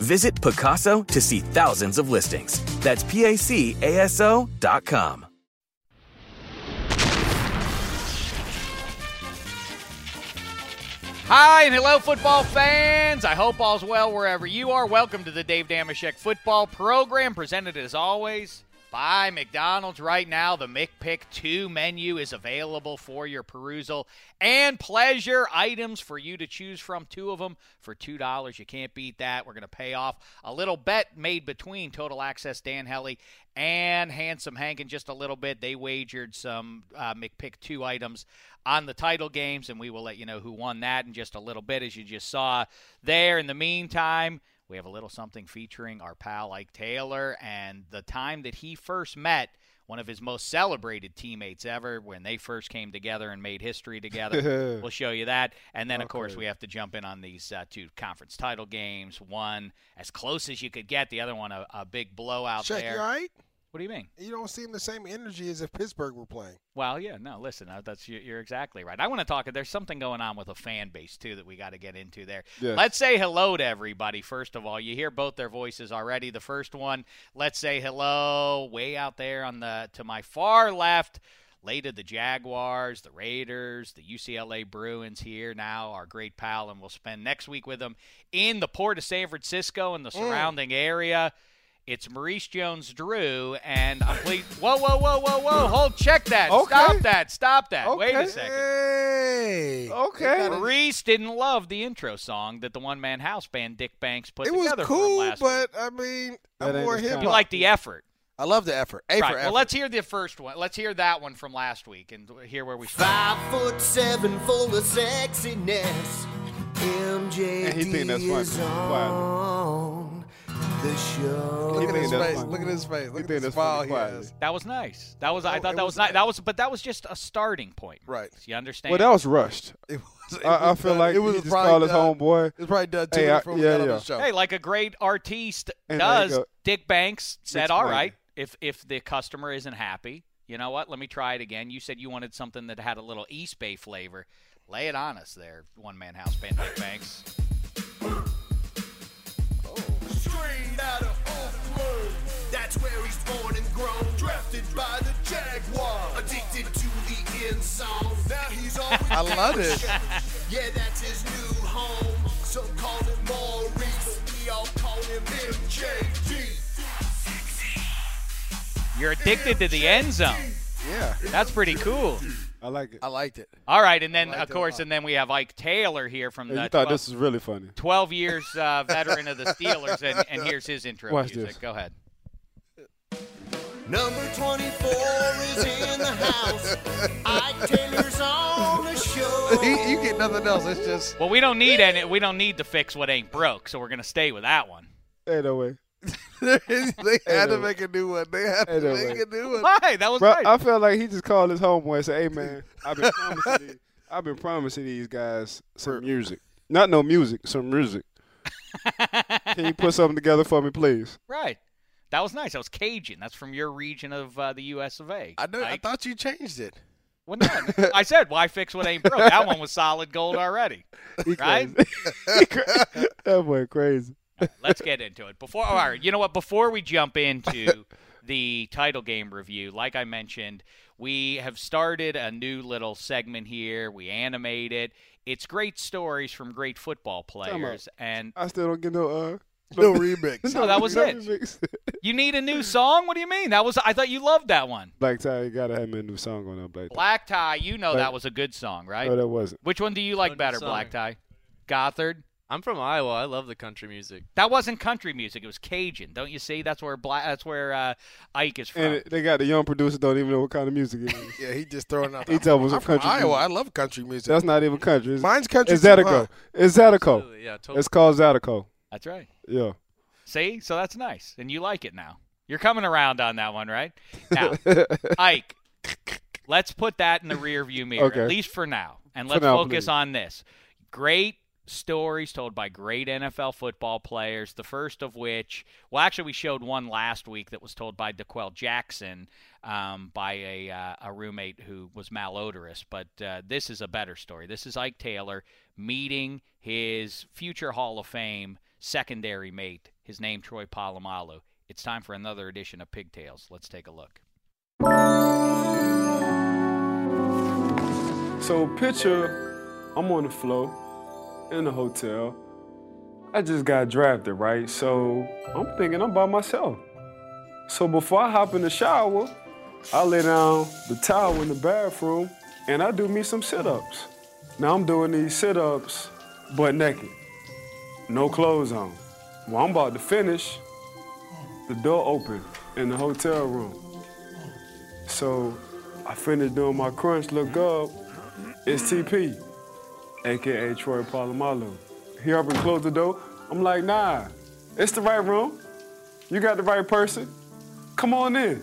Visit Pacaso to see thousands of listings. That's P A C A S O dot com. Hi and hello, football fans. I hope all's well wherever you are. Welcome to the Dave Dameshek football program, presented as always by McDonald's. Right now, the McPick 2 menu is available for your perusal and pleasure. Items for you to choose from, two of them for $2. You can't beat that. We're going to pay off a little bet made between Total Access Dan Hellie and Handsome Hank in just a little bit. They wagered some uh, McPick 2 items on the title games, and we will let you know who won that in just a little bit, as you just saw there. In the meantime, we have a little something featuring our pal Ike Taylor and the time that he first met one of his most celebrated teammates ever when they first came together and made history together. we'll show you that. And then, okay. of course, we have to jump in on these uh, two conference title games. One as close as you could get, the other one a, a big blowout Check, there. Right? What do you mean? You don't seem the same energy as if Pittsburgh were playing. Well, yeah, no. Listen, uh, that's you're exactly right. I want to talk. There's something going on with a fan base too that we got to get into there. Yes. Let's say hello to everybody. First of all, you hear both their voices already. The first one, let's say hello, way out there on the to my far left. To the Jaguars, the Raiders, the UCLA Bruins here now, our great pal, and we'll spend next week with them in the port of San Francisco and the surrounding mm. area. It's Maurice Jones-Drew, and I'm pleased. Whoa, whoa, whoa, whoa, whoa! Hold, check that. Okay. Stop that. Stop that. Okay. Wait a second. Hey. Okay. Maurice didn't love the intro song that the one-man house band Dick Banks put together. it was cool, for him last but week. I mean, That I'm ain't more his hip. You like the effort, I love the effort. A right? for Well, effort. let's hear the first one. Let's hear that one from last week and hear where we Five foot seven, full of sexiness. MJ And he think that's funny. Is the show. Look at his face. funny. Look at his face. Look at the that's smile he has. That was nice. That was. I Oh, thought that was was nice. nice. That was, but that was just a starting point. Right. You understand? Well, that was rushed. It was, it I, I feel done- like it was he just probably called his homeboy. It was probably done two Hey, minutes I- before yeah, got on yeah. the show. Hey, like a great artiste And does. Dick Banks said, Dick's "All playing. right, if if the customer isn't happy, you know what? Let me try it again. You said you wanted something that had a little East Bay flavor. Lay it on us, there, one man house band, Dick Banks. That's where he's born and grown. Drafted by the Jaguar. Addicted to the end zone. Now he's always I love it. Yeah, that's his new home. Some call him Maurice, but we all call him MJD. You're addicted to the end zone. Yeah, That's pretty cool. I like it. I liked it. All right, and then of course, and then we have Ike Taylor here from Hey, the you thought 12, this was really funny. 12 years uh, veteran of the Steelers, and, and here's his intro Watch music. this. Go ahead. Number 24 is in the house. Ike Taylor's on the show. you, you get nothing else. It's just Well, we don't need any. We don't need to fix what ain't broke, so we're gonna stay with that one. Ain't no way. they had to no- make a new one. They had to no make way. a new one. Why? That was Bro, nice. I felt like he just called his homeboy and said, "Hey man, I've been promising these, I've been promising these guys some music. Not no music, some music. Can you put something together for me, please?" right. That was nice. That was Cajun. That's from your region of uh, the U.S. of A. I know. I Ike. thought you changed it. Well, no, I said, why fix what ain't broke? That one was solid gold already. He Right? crazy. That boy crazy. Let's get into it. Before, all right, you know what? Before we jump into the title game review, like I mentioned, we have started a new little segment here. We animate it. It's great stories from great football players, and I still don't get no uh. No remix. No, that was no it. remix. you need a new song. What do you mean? That was I thought you loved that one. Black Tie, you gotta have a new song on that Black Tie. Black Tie. You know Right. that was a good song, right? No, that wasn't. Which one do you like better, song. Black Tie? Gothard. I'm from Iowa. I love the country music. That wasn't country music. It was Cajun. Don't you see? That's where Black. That's where uh, Ike is from. And they got the young producers don't even know what kind of music it is. Yeah, he just throwing out. He I'm told from- us I'm some from country Iowa. music. I love country music. That's not even country. It's, Mine's country. it's too, Zydeco. huh? It's Zydeco. Absolutely, Yeah, totally. It's called Zydeco. That's right. Yeah. See, so that's nice, and you like it now. You're coming around on that one, right? Now, Ike, let's put that in the rear view mirror, Okay. at least for now, and let's now, focus please. on this. Great stories told by great NFL football players. The first of which, well, actually, we showed one last week that was told by D'Qwell Jackson um, by a uh, a roommate who was malodorous. But uh, this is a better story. This is Ike Taylor meeting his future Hall of Fame secondary mate. His name Troy Polamalu. It's time for another edition of Pigtails. Let's take a look. So picture, I'm on the floor in the hotel. I just got drafted, right? So I'm thinking I'm by myself. So before I hop in the shower, I lay down the towel in the bathroom and I do me some sit-ups. Now I'm doing these sit-ups butt naked, no clothes on. Well, I'm about to finish. The door open in the hotel room. So I finished doing my crunch, look up, it's TP, aka Troy Polamalu. He up and close the door. I'm like, nah, it's the right room. You got the right person. Come on in.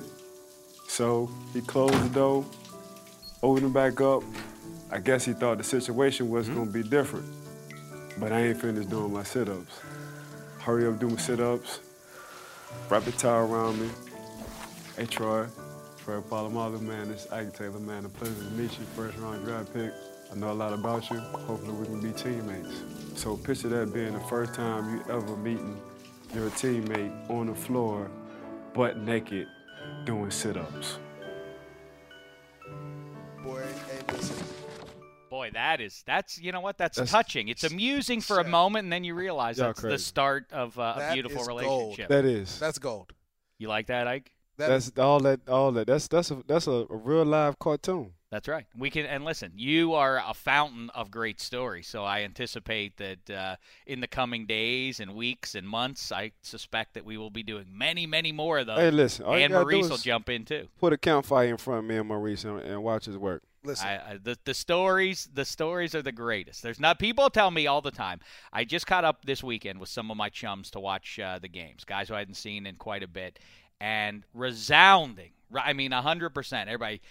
So he closed the door, opened it back up. I guess he thought the situation was hmm? gonna be different. But I ain't finished doing my sit-ups. Hurry up, do my sit-ups. Wrap the towel around me. Hey Troy, Troy Polamalu, man, it's Ike Taylor, man. A pleasure to meet you. First round draft pick. I know a lot about you. Hopefully we can be teammates. So picture that being the first time you ever meeting your teammate on the floor, butt naked, doing sit-ups. Boy, that is that's you know what that's, That's- touching. It's amusing for a moment, and then you realize Y'all that's the start of uh, a That beautiful is gold. relationship. That is. That's gold. you like that, Ike? That That's all that. All that. That's that's a that's a, a real live cartoon. That's right. We can and listen. You are a fountain of great stories, so I anticipate that uh, in the coming days and weeks and months, I suspect that we will be doing many, many more of those. Hey, listen. And Maurice will jump in too. put a campfire in front of me and Maurice and, and watch his work. Listen. I, I, the the stories the stories are the greatest. There's not people tell me all the time. I just caught up this weekend with some of my chums to watch uh, the games, guys who I hadn't seen in quite a bit, and resounding. I mean, hundred percent. Everybody,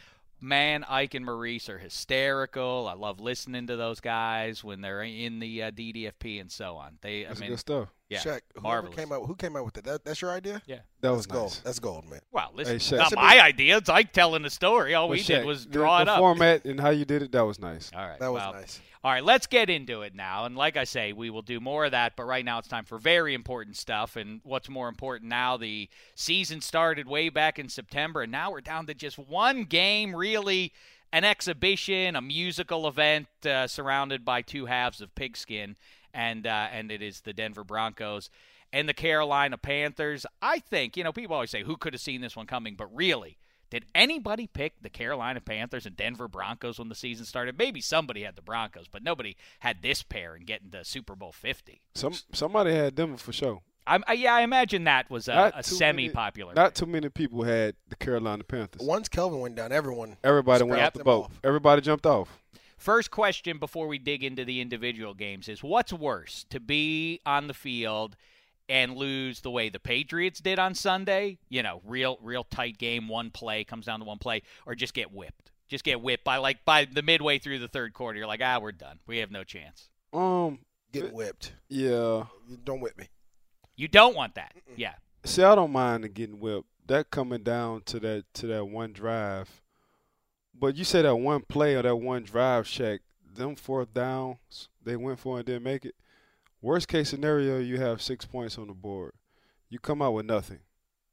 man, Ike and Maurice are hysterical. I love listening to those guys when they're in the uh, DDFP and so on. They, That's I mean, good stuff. Yeah, Shaq, whoever marvelous. came out, who came out with it? That, that's your idea? yeah. That That's was gold. nice. That's gold, man. Well, listen, Hey, it's Shaq. not my idea. It's Ike telling the story. All we But did Shaq, was the- draw the, it up. format and how you did it. That was nice. All right, That was well, nice. All right, let's get into it now. And like I say, we will do more of that, but right now it's time for very important stuff. And what's more important now, the season started way back in September, and now we're down to just one game, really an exhibition, a musical event uh, surrounded by two halves of pigskin, and uh, and it is the Denver Broncos and the Carolina Panthers. I think, you know, people always say, who could have seen this one coming? But really, did anybody pick the Carolina Panthers and Denver Broncos when the season started? Maybe somebody had the Broncos, but nobody had this pair and getting to Super Bowl 50. Some somebody had them for sure. I'm, I, yeah, I imagine that was a, a semi-popular. Many, not too many people had the Carolina Panthers. Once Kelvin went down, everyone Everybody went off the boat. off. Everybody jumped off. First question before we dig into the individual games is what's worse, to be on the field and lose the way the Patriots did on Sunday? You know, real real tight game, one play comes down to one play, or just get whipped. Just get whipped by like by the midway through the third quarter. You're like, ah, we're done. We have no chance. Um, Get whipped. yeah. Don't whip me. You don't want that. Yeah. See, I don't mind the getting whipped. That coming down to that to that one drive. But you say that one play or that one drive, check, them fourth downs they went for and didn't make it. Worst case scenario, you have six points on the board. You come out with nothing.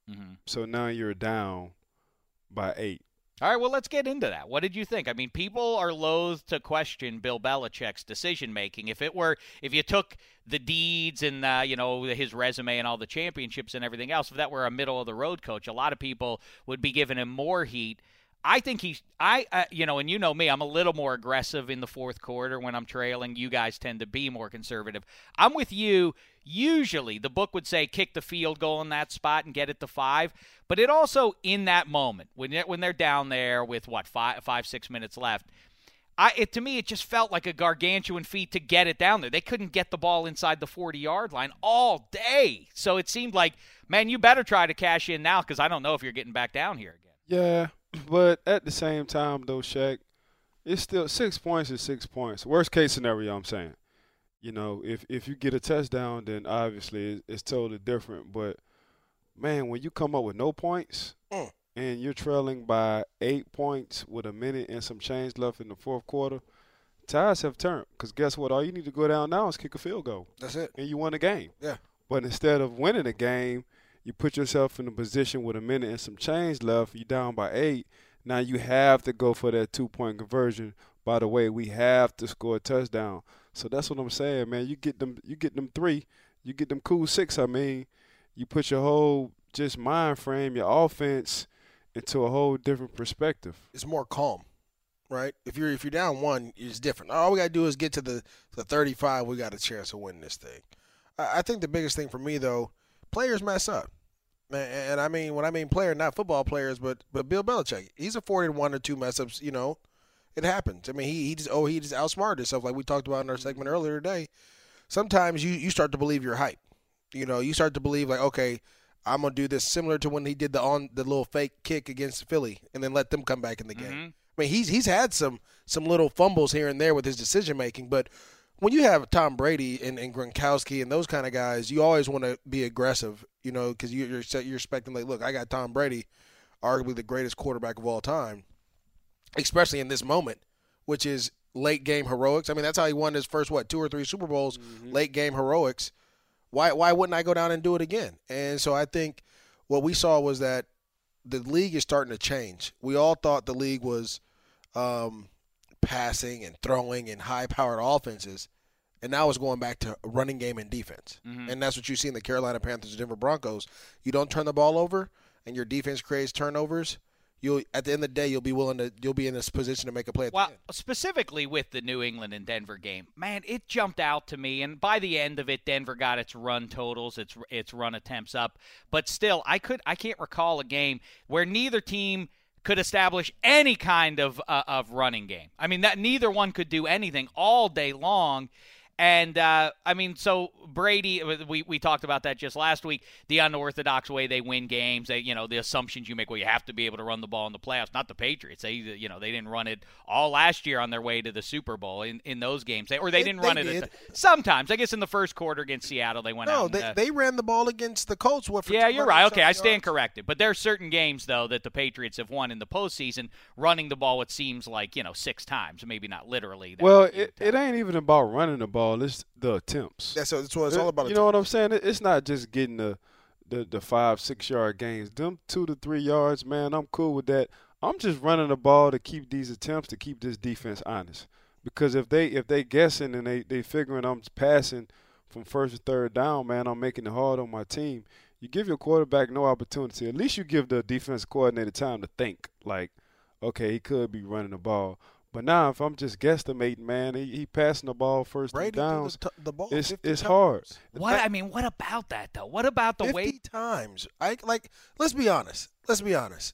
hmm So now you're down by eight. All right, well, let's get into that. What did you think? I mean, people are loath to question Bill Belichick's decision making. If it were, if you took the deeds and uh, you know his resume and all the championships and everything else, if that were a middle of the road coach, a lot of people would be giving him more heat. I think he's, I, uh, you know, and you know me, I'm a little more aggressive in the fourth quarter when I'm trailing. You guys tend to be more conservative. I'm with you. Usually, the book would say kick the field goal in that spot and get it to five, but it also in that moment when when they're down there with what five, five, six minutes left. I, it, to me, it just felt like a gargantuan feat to get it down there. They couldn't get the ball inside the 40 yard line all day. So it seemed like, man, you better try to cash in now because I don't know if you're getting back down here again. Yeah, but at the same time, though, Shaq, it's still six points is six points. Worst case scenario, I'm saying. You know, if if you get a touchdown, then obviously it's, it's totally different. But man, when you come up with no points Mm. and you're trailing by eight points with a minute and some change left in the fourth quarter, ties have turned. Because guess what? All you need to go down now is kick a field goal, That's it. and you won the game. Yeah. But instead of winning the game, you put yourself in a position with a minute and some change left. You're down by eight. Now you have to go for that two point conversion. By the way, we have to score a touchdown. So that's what I'm saying, man. You get them, you get them three, you get them cool six. I mean, you put your whole just mind frame, your offense into a whole different perspective. It's more calm, right? If you're if you're down one, it's different. All we gotta do is get to the the 35. We got a chance of winning this thing. I, I think the biggest thing for me though, players mess up. And, and I mean, when I mean player, not football players, but but Bill Belichick, he's afforded one or two mess ups. You know, it happens. I mean, he he just oh he just outsmarted himself, like we talked about in our segment earlier today. Sometimes you you start to believe you're hype. You know, you start to believe like okay. I'm gonna do this similar to when he did the on the little fake kick against Philly, and then let them come back in the game. Mhm. I mean, he's he's had some some little fumbles here and there with his decision making, but when you have Tom Brady and, and Gronkowski and those kind of guys, you always want to be aggressive, you know, because you, you're you're expecting like, look, I got Tom Brady, arguably the greatest quarterback of all time, especially in this moment, which is late game heroics. I mean, that's how he won his first what two or three Super Bowls, late game heroics. Why why wouldn't I go down and do it again? And so I think what we saw was that the league is starting to change. We all thought the league was um, passing and throwing and high powered offenses. And now it's going back to running game and defense. Mm-hmm. And that's what you see in the Carolina Panthers and Denver Broncos. You don't turn the ball over and your defense creates turnovers, you'll at the end of the day you'll be willing to you'll be in this position to make a play at Well, the end. specifically with the New England and Denver game, man, it jumped out to me. And by the end of it, Denver got its run totals, its its run attempts up. But still, I could I can't recall a game where neither team could establish any kind of uh, of running game. I mean, that neither one could do anything all day long. And uh, I mean, so Brady, we, we talked about that just last week. The unorthodox way they win games, they, you know, the assumptions you make. Well, you have to be able to run the ball in the playoffs. Not the Patriots. They, you know, they didn't run it all last year on their way to the Super Bowl in, in those games, they, or they, They- didn't they run it. did. At the, sometimes, I guess, in the first quarter against Seattle, they went No, out. they, and, uh, they ran the ball against the Colts. What? For yeah, you're right. Okay, I stand yards. corrected. But there are certain games though that the Patriots have won in the postseason, running the ball. It seems like you know six times, maybe not literally. that Well, it, it ain't even about running the ball. It's the attempts. That's, that's what it's uh, all about. You know what I'm saying? It- It's not just getting the, the the five six yard gains. Them two to three yards, man. I'm cool with that. I'm just running the ball to keep these attempts to keep this defense honest. Because if they if they guessing and they they figuring I'm passing from first to third down, man, I'm making it hard on my team. You give your quarterback no opportunity. At least you give the defense coordinator time to think. Like, okay, he could be running the ball. But now, if I'm just guesstimating, man, he, he passing the ball first Brady and downs. the, t- the ball. It's it's times. hard. What I mean, what about that though? What about the 50 way? times. I like. Let's be honest. Let's be honest.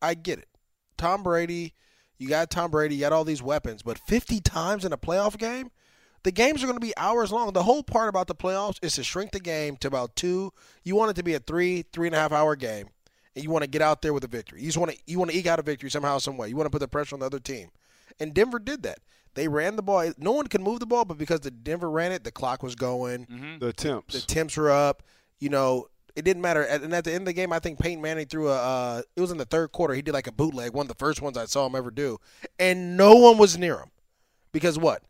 I get it. Tom Brady. You got Tom Brady. You got all these weapons, but 50 times in a playoff game. The games are going to be hours long. The whole part about the playoffs is to shrink the game to about two. You want it to be a three, three and a half hour game, and you want to get out there with a victory. You just want to you want to eke out a victory somehow, some way. You want to put the pressure on the other team, and Denver did that. They ran the ball. No one could move the ball, but because the Denver ran it, the clock was going. Mm-hmm. The temps. The temps were up. You know, it didn't matter. And at the end of the game, I think Peyton Manning threw a. Uh, it was in the third quarter. He did like a bootleg, one of the first ones I saw him ever do, and no one was near him, because what?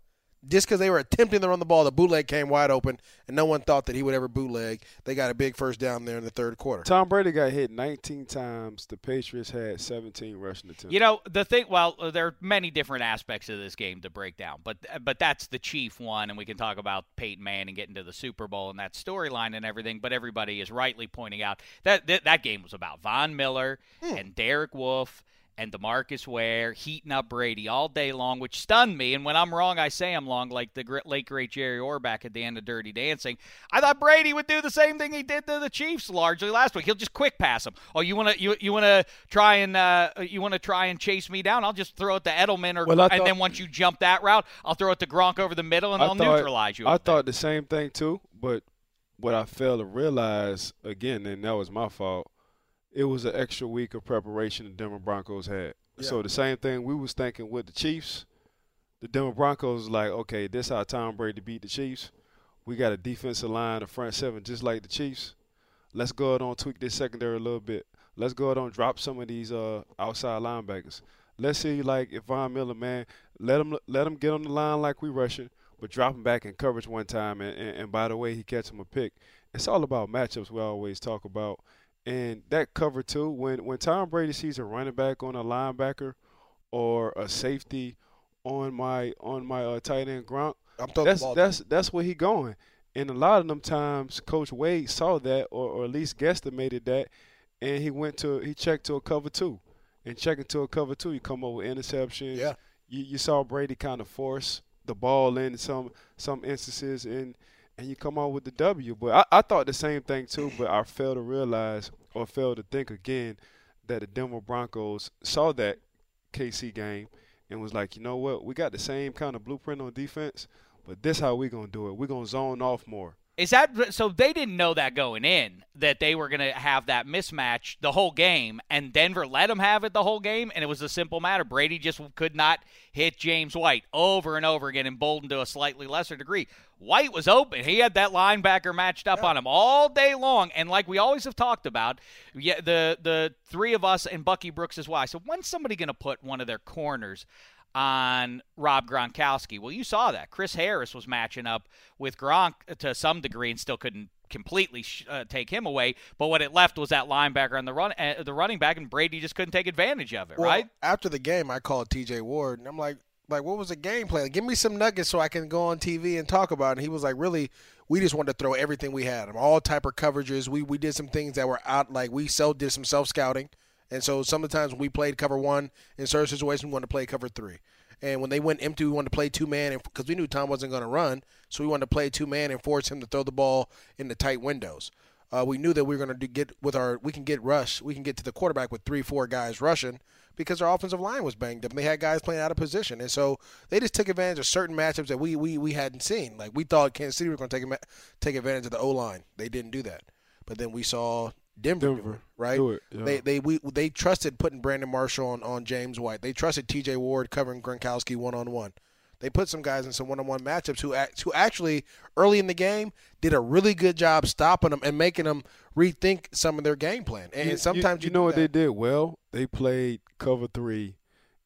Just because they were attempting to run the ball, the bootleg came wide open, and no one thought that he would ever bootleg. They got a big first down there in the third quarter. Tom Brady got hit 19 times. The Patriots had 17 rushing attempts. You know the thing. Well, there are many different aspects of this game to break down, but but that's the chief one, and we can talk about Peyton Manning getting to the Super Bowl and that storyline and everything. But everybody is rightly pointing out that that, that game was about Von Miller hmm. and Derek Wolfe and Demarcus Ware heating up Brady all day long, which stunned me. And when I'm wrong, I say I'm wrong, like the late great Jerry Orbach at the end of Dirty Dancing. I thought Brady would do the same thing he did to the Chiefs largely last week. He'll just quick pass them. Oh, you want to you you want to try and uh, you want to try and chase me down? I'll just throw it to Edelman, or Well, I and then once you jump that route, I'll throw it to Gronk over the middle, and I I'll thought- neutralize you. I up there. thought the same thing too, but what I failed to realize again, and that was my fault. It was an extra week of preparation the Denver Broncos had. So the same thing we was thinking with the Chiefs. The Denver Broncos was like, okay, this how Tom Brady beat the Chiefs. We got a defensive line, a front seven, just like the Chiefs. Let's go ahead and tweak this secondary a little bit. Let's go ahead and drop some of these uh, outside linebackers. Let's see, like if Von Miller, man, let him let him get on the line like we rushing, but drop him back in coverage one time, and, and, and by the way, he catch him a pick. It's all about matchups. We always talk about, and that cover too. When when Tom Brady sees a running back on a linebacker or a safety on my on my uh, tight end Gronk, that's that's that's where he going. And a lot of them times, Coach Wade saw that, or, or at least guesstimated that, and he went to he checked to a cover two, and checking to a cover two, you come up with interceptions. Yeah. You, you saw Brady kind of force the ball in some some instances, and and you come out with the W. But I, I thought the same thing too, but I failed to realize or fail to think again that the Denver Broncos saw that KC game and was like, you know what, we got the same kind of blueprint on defense, but this how we gonna do it. We're gonna zone off more. Is that so? They didn't know that going in that they were going to have that mismatch the whole game, and Denver let them have it the whole game, and it was a simple matter. Brady just could not hit James White over and over again, emboldened to a slightly lesser degree. White was open; he had that linebacker matched up on him all day long, and like we always have talked about, yeah, the the three of us and Bucky Brooks as well. I said, when's somebody going to put one of their corners? On Rob Gronkowski. Well, you saw that. Chris Harris was matching up with Gronk to some degree and still couldn't completely sh- uh, take him away. But what it left was that linebacker on the run, uh, the running back, and Brady just couldn't take advantage of it. Well, right? After the game, I called T.J. Ward, and I'm like, like, what was the game plan? Give me some nuggets so I can go on TV and talk about it. And he was like, really, we just wanted to throw everything we had, all type of coverages. We we did some things that were out, like we self did some self scouting, and so sometimes when we played cover one in certain situations, we wanted to play cover three. And when they went empty, we wanted to play two man because we knew Tom wasn't going to run, so we wanted to play two man and force him to throw the ball in the tight windows. Uh, we knew that we were going to get with our we can get rush, we can get to the quarterback with three four guys rushing because our offensive line was banged up. and They had guys playing out of position, and so they just took advantage of certain matchups that we we, we hadn't seen. Like we thought Kansas City were going to take take advantage of the O line. They didn't do that, but then we saw Denver, Denver right? it, yeah. They they we they trusted putting Brandon Marshall on, on James White. They trusted T.J. Ward covering Gronkowski one on one. They put some guys in some one on one matchups who act, who actually early in the game did a really good job stopping them and making them rethink some of their game plan. And sometimes you, you, know what that. they did well. They played cover three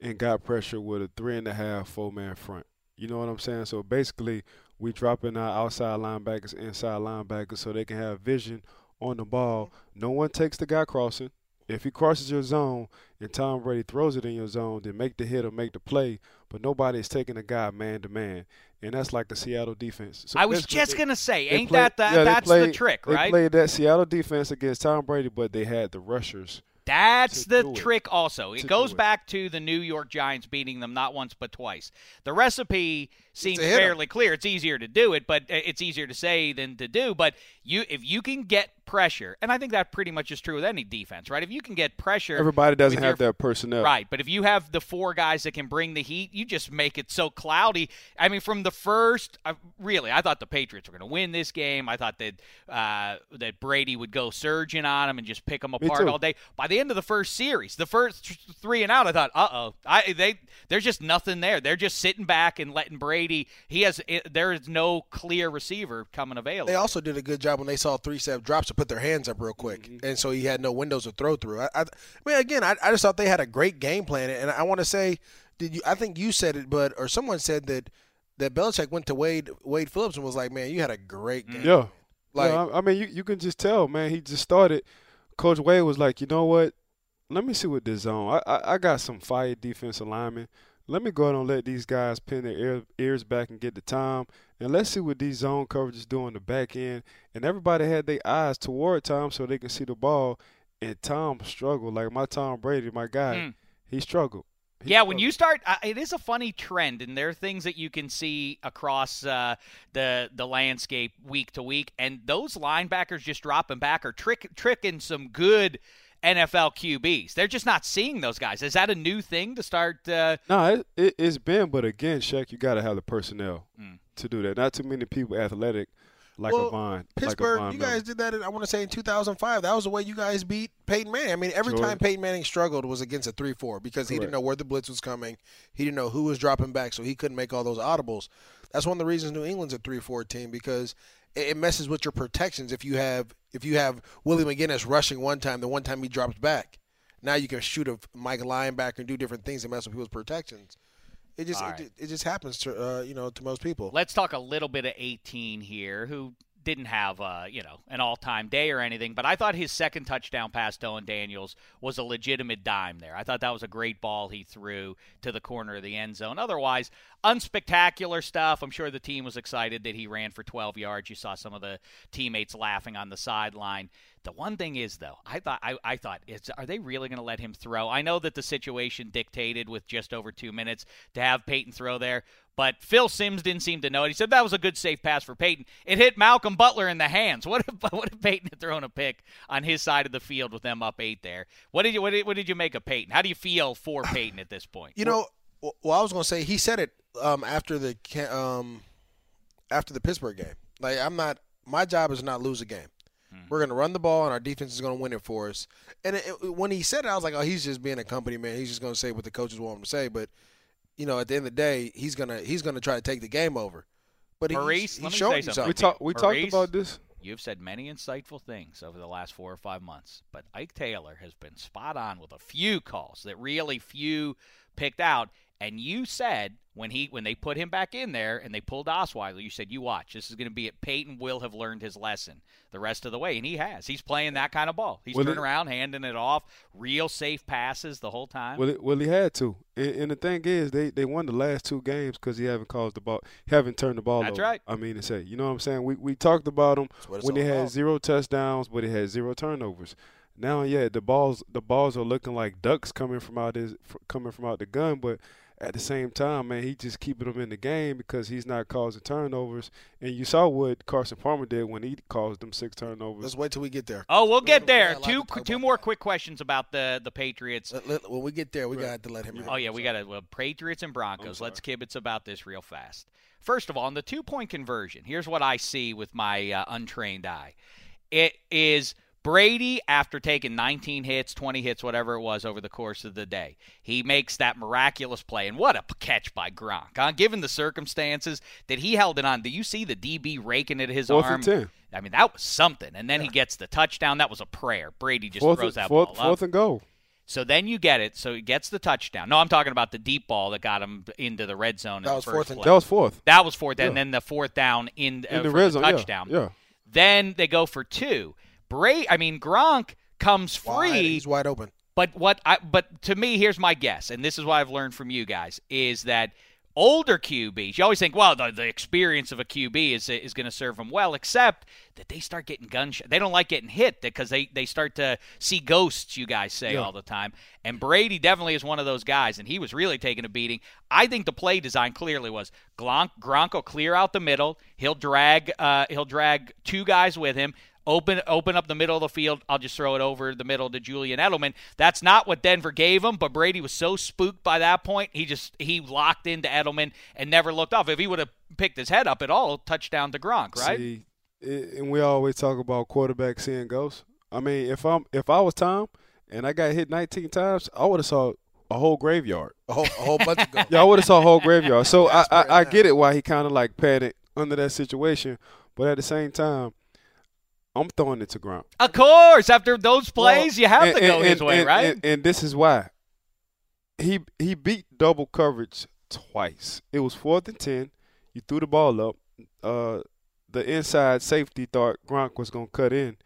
and got pressure with a three and a half four man front. You know what I'm saying? So basically, we dropping our outside linebackers, inside linebackers, so they can have vision on the ball. No one takes the guy crossing. If he crosses your zone and Tom Brady throws it in your zone, then make the hit or make the play. But nobody is taking a guy man to man, and that's like the Seattle defense. So I was just they- gonna say, ain't played- that the, yeah, they that's the played- trick, They played that Seattle defense against Tom Brady, but they had the rushers That's the do it. trick also. It To goes it. back to the New York Giants beating them not once but twice. The recipe seems fairly clear. It's easier to do it, but uh, it's easier to say than to do. But you if you can get pressure, and I think that pretty much is true with any defense, right? If you can get pressure Everybody doesn't have your- that personnel. Right, but if you have the four guys that can bring the heat, you just make it so cloudy. I mean, from the first, uh, really, I thought the Patriots were going to win this game. I thought that uh, that Brady would go surging on them and just pick them apart all day. By the end of the first series, the first three and out, I thought, uh oh, I they there's just nothing there. They're just sitting back and letting Brady. He has it, there is no clear receiver coming available. They also did a good job when they saw three step drops to put their hands up real quick, Mm-hmm. and so he had no windows to throw through. I, I, I mean, again, I, I just thought they had a great game plan, and I want to say, did you? I think you said it, but or someone said that that Belichick went to Wade Wade Phillips and was like, "Man, you had a great game." Yeah. Like- yeah, I I mean, you, you can just tell, man. He just started. Coach Wade was like, you know what? Let me see what this zone. I, I, I got some fire defensive linemen. Let me go ahead and let these guys pin their ears back and get the time. And let's see what these zone coverages do on the back end. And everybody had their eyes toward Tom so they can see the ball. And Tom struggled. Like my Tom Brady, my guy, Hmm. he struggled. He Yeah, when you start, uh, it is a funny trend, and there are things that you can see across uh, the the landscape week to week, and those linebackers just dropping back are trick tricking some good NFL QBs. They're just not seeing those guys. Is that a new thing to start? Uh, No, it, it, it's been, but again, Shaq, you got to have the personnel Mm. to do that. Not too many people athletic like well, a Von. Pittsburgh, like a Von you Miller. guys did that. In, I want to say in 2005. That was the way you guys beat Peyton Manning. I mean, every Sure. time Peyton Manning struggled was against a three-four because he didn't know where the blitz was coming. He didn't know who was dropping back, so he couldn't make all those audibles. That's one of the reasons New England's a three-four team because it, messes with your protections. If you have if you have Willie McGinest rushing one time, the one time he drops back, now you can shoot a Mike linebacker and do different things and mess with people's protections. It just All it, it just happens to uh, you know to most people. let's talk a little bit of 18 here, who didn't have uh, you know an all-time day or anything, but I thought his second touchdown pass to Dylan Daniels was a legitimate dime there. I thought that was a great ball he threw to the corner of the end zone. Otherwise, unspectacular stuff. I'm sure the team was excited that he ran for 12 yards. You saw some of the teammates laughing on the sideline. The one thing is, though, I thought I, I thought, are they really going to let him throw? I know that the situation dictated with just over two minutes to have Peyton throw there, but Phil Simms didn't seem to know it. He said that was a good safe pass for Peyton. It hit Malcolm Butler in the hands. What if what if Peyton had thrown a pick on his side of the field with them up eight there? What did you what did, what did you make of Peyton? How do you feel for Peyton at this point? You know, well, I was going to say he said it um, after the um, after the Pittsburgh game. Like I'm not. My job is not lose a game. We're going to run the ball, and our defense is going to win it for us. And it, it- when he said it, I was like, "Oh, he's just being a company man. He's just going to say what the coaches want him to say." But you know, at the end of the day, he's gonna he's gonna try to take the game over. But he's, Maurice, he's let me showing say something. something. We talked. We talked about this. You've said many insightful things over the last four or five months, but Ike Taylor has been spot on with a few calls that really few picked out. And you said when he when they put him back in there and they pulled Osweiler, you said, "You watch, this is going to be it. Peyton will have learned his lesson the rest of the way, and he has. He's playing that kind of ball. He's Well, turning it- around, handing it off, real safe passes the whole time. Well, it, well, he had to. And, and the thing is, they, they won the last two games because he haven't caused the ball, he haven't turned the ball That's over. right. I mean to say, you know what I'm saying? We we talked about him when he had about. zero touchdowns, but he had zero turnovers. Now, yeah, the balls the balls are looking like ducks coming from out his coming from out the gun, but at the same time, man, he just keeping them in the game because he's not causing turnovers. And you saw what Carson Palmer did when he caused them six turnovers. Let's wait till we get there. oh, we'll get there. got Two to two about. more quick questions about the the Patriots. Let- let- when we get there, we got to let him. Oh yeah, we got to well, Patriots and Broncos. Let's kibitz about this real fast. First of all, on the two point conversion, here's what I see with my uh, untrained eye. It is Brady after taking 19 hits, 20 hits, whatever it was over the course of the day. He makes that miraculous play, and what a catch by Gronk! Huh? Given the circumstances that he held it on, do you see the DB raking at his Fourth arm? and 10. I mean, that was something. And then he gets the touchdown. That was a prayer. Brady just fourth, throws that fourth, ball up. fourth and goal. So then you get it. So he gets the touchdown. No, I'm talking about the deep ball that got him into the red zone. in That the was first fourth and- That was fourth. That was fourth, and then the fourth down in, uh, In the for red zone, yeah, touchdown. yeah. Then they go for two. Bray, I mean Gronk comes Wide, free, he's wide open. but what I but to me, here's my guess, and this is what I've learned from you guys, is that older QBs, you always think, well, the, the experience of a QB is is going to serve them well, except that they start getting gunshot. They don't like getting hit because they, they start to see ghosts, you guys say Yeah. all the time. And Brady definitely is one of those guys, and he was really taking a beating. I think the play design clearly was Gronk, Gronk will clear out the middle. He'll drag uh, he'll drag two guys with him. Open open up the middle of the field. I'll just throw it over the middle to Julian Edelman. That's not what Denver gave him, but Brady was so spooked by that point, he just he locked into Edelman and never looked off. If he would have picked his head up at all, touchdown to Gronk, right? See, it, and we always talk about quarterbacks seeing ghosts. I mean, if I'm if I was Tom and I got hit 19 times, I would have saw a whole graveyard. A whole, a whole bunch of goals. Yeah, I would have saw a whole graveyard. So I, I, I get it why he kind of like panicked under that situation, but at the same time, I'm throwing it to Gronk. Of course, after those plays, you have And- to go and- his way, and- right? And, and this is why he he beat double coverage twice. It was fourth and ten. You threw the ball up. Uh, the inside safety thought Gronk was gonna cut in.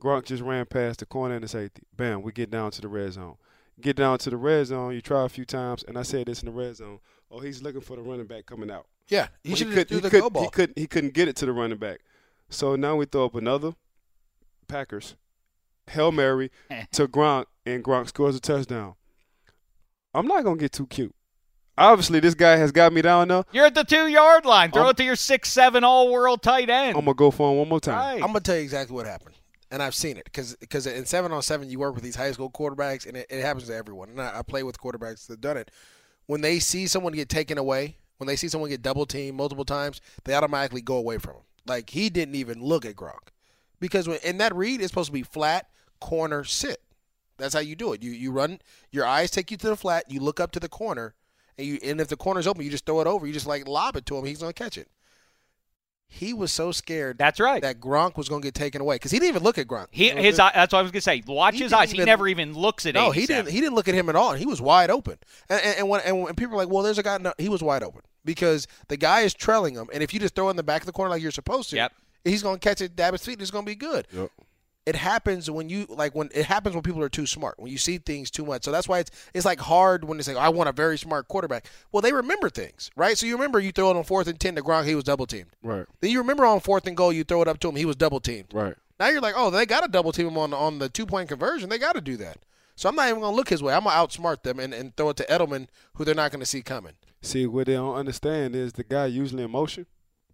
Gronk just ran past the corner and the safety. Bam, we get down to the red zone. Get down to the red zone. You try a few times, and I said this in the red zone. Oh, he's looking for the running back coming out. Yeah, he Well, should have could- threw the could- go ball. He couldn't. He couldn't get it to the running back. So now we throw up another Packers hail mary to Gronk, and Gronk scores a touchdown. I'm not gonna get too cute. Obviously, this guy has got me down there. You're at the two yard line. Throw I'm- it to your six seven all world tight end. I'm gonna go for him one more time. right. I'm gonna tell you exactly what happened, and I've seen it because in seven on seven you work with these high school quarterbacks, and it, it happens to everyone. And I, I play with quarterbacks that've done it. When they see someone get taken away, when they see someone get double teamed multiple times, they automatically go away from him. Like he didn't even look at Gronk because when, in that read it's supposed to be flat corner sit. That's how you do it. You you run your eyes take you to the flat. You look up to the corner, and you and if the corner's open, you just throw it over. You just like lob it to him. He's gonna catch it. He was so scared That's right. that Gronk was going to get taken away because he didn't even look at Gronk. he his eye, that's what I was gonna say. Watch his eyes. He never even looks at. no, he didn't. He didn't look at him at all. And he was wide open. And, and, and when and when people are like, "Well, there's a guy," no, he was wide open because the guy is trailing him. And if you just throw in the back of the corner like you're supposed to, Yep. He's going to catch it, dab his feet, and it's going to be good. Yep. It happens when you like when it happens when people are too smart. When you see things too much. So that's why it's it's like hard when they say, "I want a very smart quarterback." Well, they remember things, right? So you remember you throw it on fourth and ten to Gronk, he was double teamed. Right, Then you remember on fourth and goal, you throw it up to him, he was double teamed. right. Now you're like, oh, they got to double team him on on the two point conversion. They got to do that. So I'm not even gonna look his way. I'm gonna outsmart them and, and throw it to Edelman, who they're not gonna see coming. See, what they don't understand is the guy usually in motion,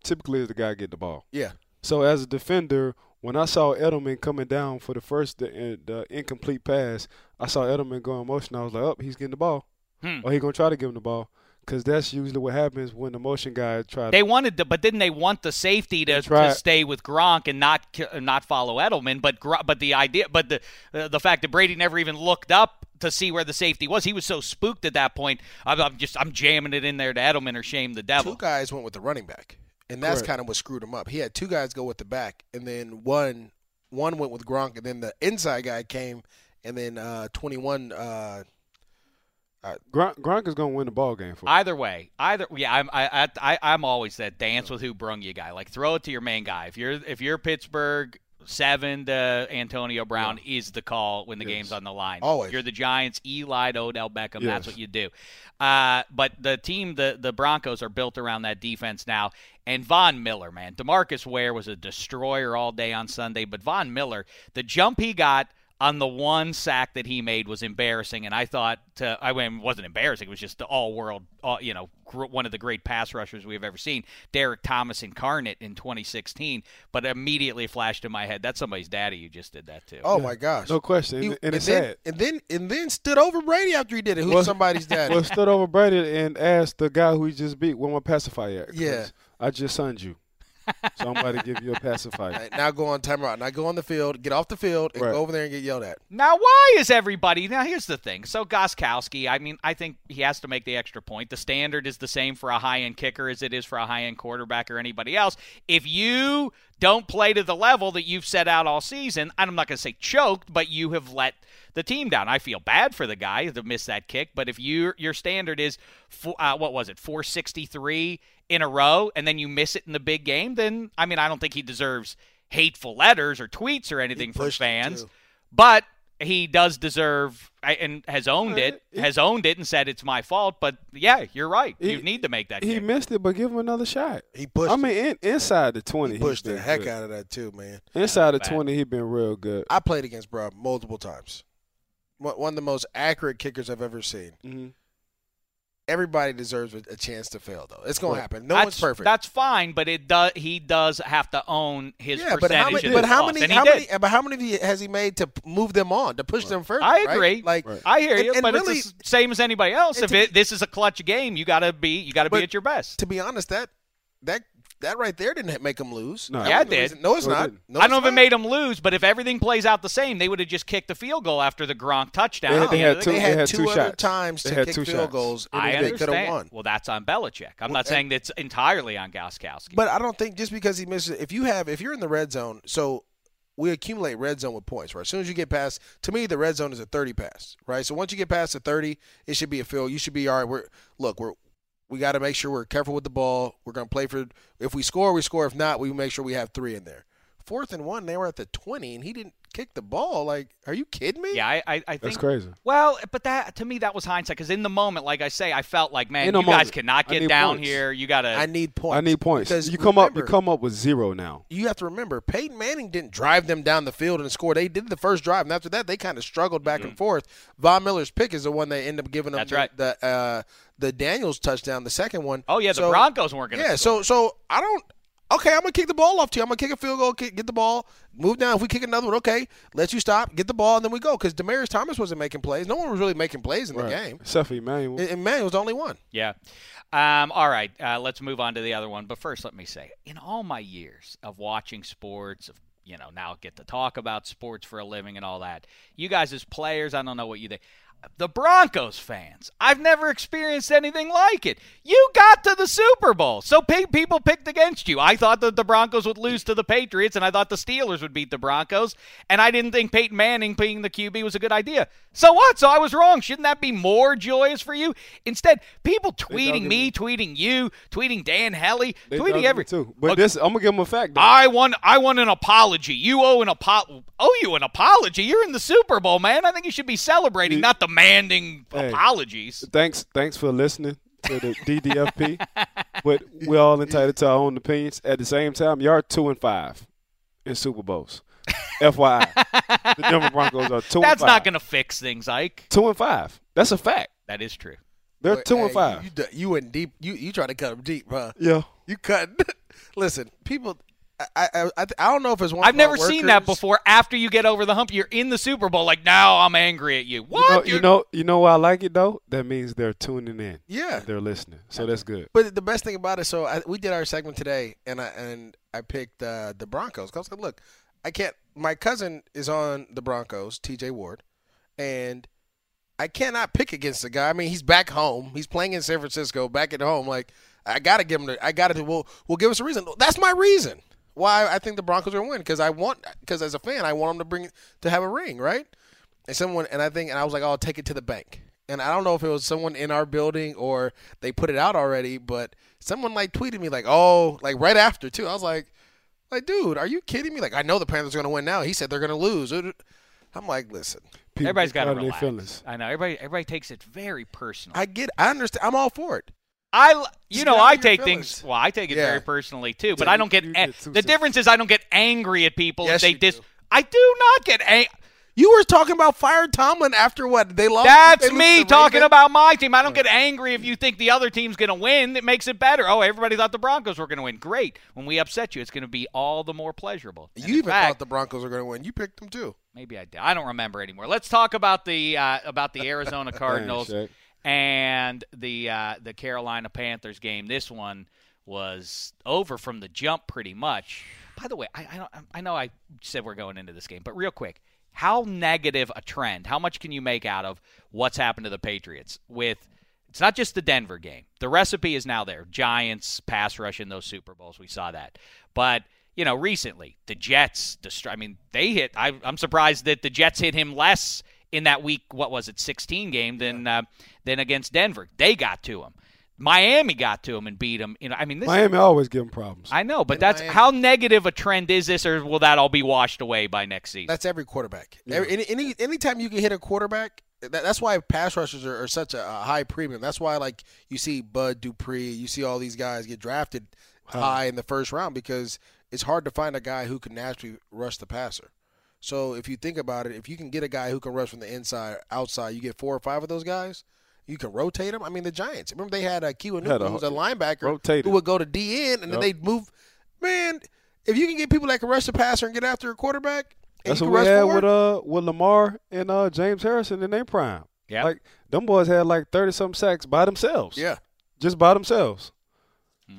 typically is the guy get the ball. Yeah, So as a defender, when I saw Edelman coming down for the first the, the incomplete pass, I saw Edelman go in motion. I was like, oh, he's getting the ball, Hmm. or he gonna try to give him the ball, because that's usually what happens when the motion guy tries. They wanted to, but didn't they want the safety to, to stay with Gronk and not not follow Edelman? But but the idea, but the uh, the fact that Brady never even looked up to see where the safety was, he was so spooked at that point. I'm, I'm just I'm jamming it in there to Edelman or shame the devil. two guys went with the running back, and that's Correct. kind of what screwed him up. He had two guys go with the back, and then one one went with Gronk, and then the inside guy came, and then uh, 21. Uh, Gronk, Gronk is gonna win the ball game for. Either way, either yeah, I'm I, I I'm always that dance with who brung you guy. Like throw it to your main guy. If you're if you're Pittsburgh, seven to Antonio Brown is the call when the Yes. game's on the line. Always. You're the Giants, Eli Odell Beckham. That's what you do. Uh, but the team, the the Broncos, are built around that defense now. And Von Miller, man, Demarcus Ware was a destroyer all day on Sunday. But Von Miller, the jump he got on the one sack that he made was embarrassing, and I thought to, I mean, it wasn't embarrassing. It was just the all-world, all, you know, gr- one of the great pass rushers we've ever seen, Derrick Thomas incarnate in 2016. But immediately flashed in my head, that's somebody's daddy. You just did that too. oh my gosh, No question, He- and, and it's then, sad. and then and then stood over Brady after he did it. Who's Well- somebody's daddy? Well, stood over Brady and asked the guy who he just beat, "Where my pacifier?" at?" 'Cause Yeah. I just signed you, so I'm about to give you a pacifier. Right, now go on timeout. Now go on the field, get off the field, and Right. go over there and get yelled at. Now, why is everybody? Now, here's the thing. So, Gostkowski, I mean, I think he has to make the extra point. The standard is the same for a high end kicker as it is for a high end quarterback or anybody else. If you don't play to the level that you've set out all season, and I'm not going to say choked, but you have let the team down. I feel bad for the guy to miss that kick, but if your your standard is, uh, what was it, 463 in a row, and then you miss it in the big game, then, I mean, I don't think he deserves hateful letters or tweets or anything from fans. too. But he does deserve and has owned Uh, it, it- has owned it and said it's my fault. But yeah, you're right. He- you need to make that. He kick. missed it, but give him another shot. He pushed. I mean, in, inside the twenty, he he's pushed the heck good. out of that too, man. Inside the bad. twenty, he been real good. I played against bro multiple times. One one of the most accurate kickers I've ever seen. hmm Everybody deserves a, chance to fail, though. It's gonna happen. No that's, one's perfect. That's fine, but it does. He does have to own his yeah, percentage. but how many? But how many? How many? But how many has he made to move them on to push them further? I right? agree. Like Right. I hear And- you, and but really- it's the same as anybody else. If to it, this is a clutch game, you gotta be you gotta be at your best. to be honest, that that that right there didn't make him lose. No. Yeah, it did. reason- No, it's No, not. didn't. No, I don't know if it made them lose, but if everything plays out the same, they would have just kicked the field goal after the Gronk touchdown. They- at the they had of the two- They game. had had two two other shots. times They to had kick two field shots. goals. and I they could have understand. won. Well, that's on Belichick. I'm Well, not saying that's entirely on Gostkowski. But I don't think just because he misses, if you have, if you're in the red zone, so we accumulate red zone with points, right? As soon as you get past, to me, the red zone is a 30 pass, right? So once you get past the 30, it should be a field. You should be all right. We're look, we're we got to make sure we're careful with the ball. We're going to play for. If we score, we score. If not, we make sure we have three in there. Fourth and one, they were at the 20, and he didn't kick the ball. Like, are you kidding me? yeah, I, I, I That's crazy. Well, but that to me that was hindsight because in the moment, like I say, I felt like, man, In the you guys cannot get down points. here. You gotta. I need points. I need points. Because you come up. You come up with zero now. you have to remember, Peyton Manning didn't drive them down the field and score. They did the first drive, and after that, they kind of struggled back and forth. Von Miller's pick is the one they end up giving them That's the, right. the uh, the Daniels touchdown, the second one. oh yeah, the Broncos weren't gonna. Yeah, score. so so I don't. Okay, I'm gonna kick the ball off to you. I'm gonna kick a field goal, kick, get the ball, move down. If we kick another one, okay, let you stop, get the ball, and then we go. Because Demaryius Thomas wasn't making plays. No one was really making plays in the game. Except for Emmanuel. And Emmanuel was the only one. Yeah. Um, all right, uh, let's move on to the other one. But first, let me say, in all my years of watching sports, of you know, now get to talk about sports for a living and all that, you guys as players, I don't know what you think. The Broncos fans, I've never experienced anything like it. You got to the Super Bowl, so pe- people picked against you. I thought that the Broncos would lose to the Patriots, and I thought the Steelers would beat the Broncos, and I didn't think Peyton Manning being the QB was a good idea. So what? So I was wrong. Shouldn't that be more joyous for you? Instead, people tweeting me, tweeting you, tweeting Dan Hellie, tweeting every. too. But this, I'm gonna give him a fact. Though. I want I want an apology. You owe an apo- owe you an apology. You're in the Super Bowl, man. I think you should be celebrating, You- not demanding Hey. apologies. thanks, thanks for listening to the DDFP. but we're all entitled to our own opinions. At the same time, you are two and five in Super Bowls. FYI, the Denver Broncos are two. That's and five. not going to fix things, Ike. two and five. That's a fact. That is true. They're But, two hey, and five. You, you, you went deep. You you try to cut them deep, huh? yeah. You cut. Listen, people. I I I, I don't know if it's one. I've of our never seen that before. After you get over the hump, you're in the Super Bowl. Like now, I'm angry at you. What? You know, you know, you know why I like it though. That means they're tuning in. Yeah. they're listening. So that's good. But the best thing about it, so I, we did our segment today, and I and I picked uh, the Broncos. 'Cause I was like, look, I can't. My cousin is on the Broncos, T.J. Ward, and I cannot pick against the guy. I mean, he's back home. He's playing in San Francisco, back at home. Like, I gotta give him. The, I gotta. Well, well, give us a reason. That's my reason why I think the Broncos are gonna win. Because I want. Because as a fan, I want them to bring to have a ring, right? And someone, and I think, and I was like, oh, I'll take it to the bank. And I don't know if it was someone in our building or they put it out already, but someone like tweeted me like, oh, like right after too. I was like, like, dude, are you kidding me? Like, I know the Panthers are going to win now. He said they're going to lose. I'm like, listen, People Everybody's got to get out of their relax. feelings. I know everybody. Everybody takes it very personal. I get, I understand. I'm all for it. I, l- you Just know, I of your take things. Well, I take it Yeah. very personally too. But Yeah, I don't get. a- get the sensitive. difference is I don't get angry at people Yes, if they you dis. do. I do not get angry. You were talking about fire Tomlin after what they lost. That's they me talking Ravens? about my team. I don't get angry if you think the other team's going to win. It makes it better. Oh, everybody thought the Broncos were going to win. Great. When we upset you, it's going to be all the more pleasurable. And You even fact, thought the Broncos were going to win. You picked them too. maybe I did. I don't remember anymore. Let's talk about the uh, about the Arizona Cardinals Shaq. And the uh, the Carolina Panthers game. This one was over from the jump, pretty much. By the way, I I, don't, I know I said we're going into this game, but real quick, how negative a trend? How much can you make out of what's happened to the Patriots with? It's not just the Denver game. The recipe is now there. Giants pass rush in those Super Bowls. We saw that, but you know, recently the Jets. I mean, they hit. I, I'm surprised that the Jets hit him less in that week. What was it, 16 game than uh, than against Denver? They got to him. Miami got to him and beat him. You know, I mean, this. Miami always give them problems. I know, but And that's Miami- how negative a trend is this, or will that all be washed away by next season? That's every quarterback. Every, any, any anytime you can hit a quarterback, that, that's why pass rushers are, are such a, a high premium. That's why like you see Bud Dupree, you see all these guys get drafted high in the first round because it's hard to find a guy who can naturally rush the passer. So if you think about it, if you can get a guy who can rush from the inside, outside, you get four or five of those guys. You can rotate them. I mean, the Giants. Remember they had a Kiwanuka, Had a- who was a linebacker, rotated. who would go to DN, and then they'd move. Man, if you can get people that can rush the passer and get after a quarterback, and That's you what we rush had forward, with uh with LaMarr and uh James Harrison in their prime. Yeah. Like them boys had like thirty some sacks by themselves. Yeah. Just by themselves. If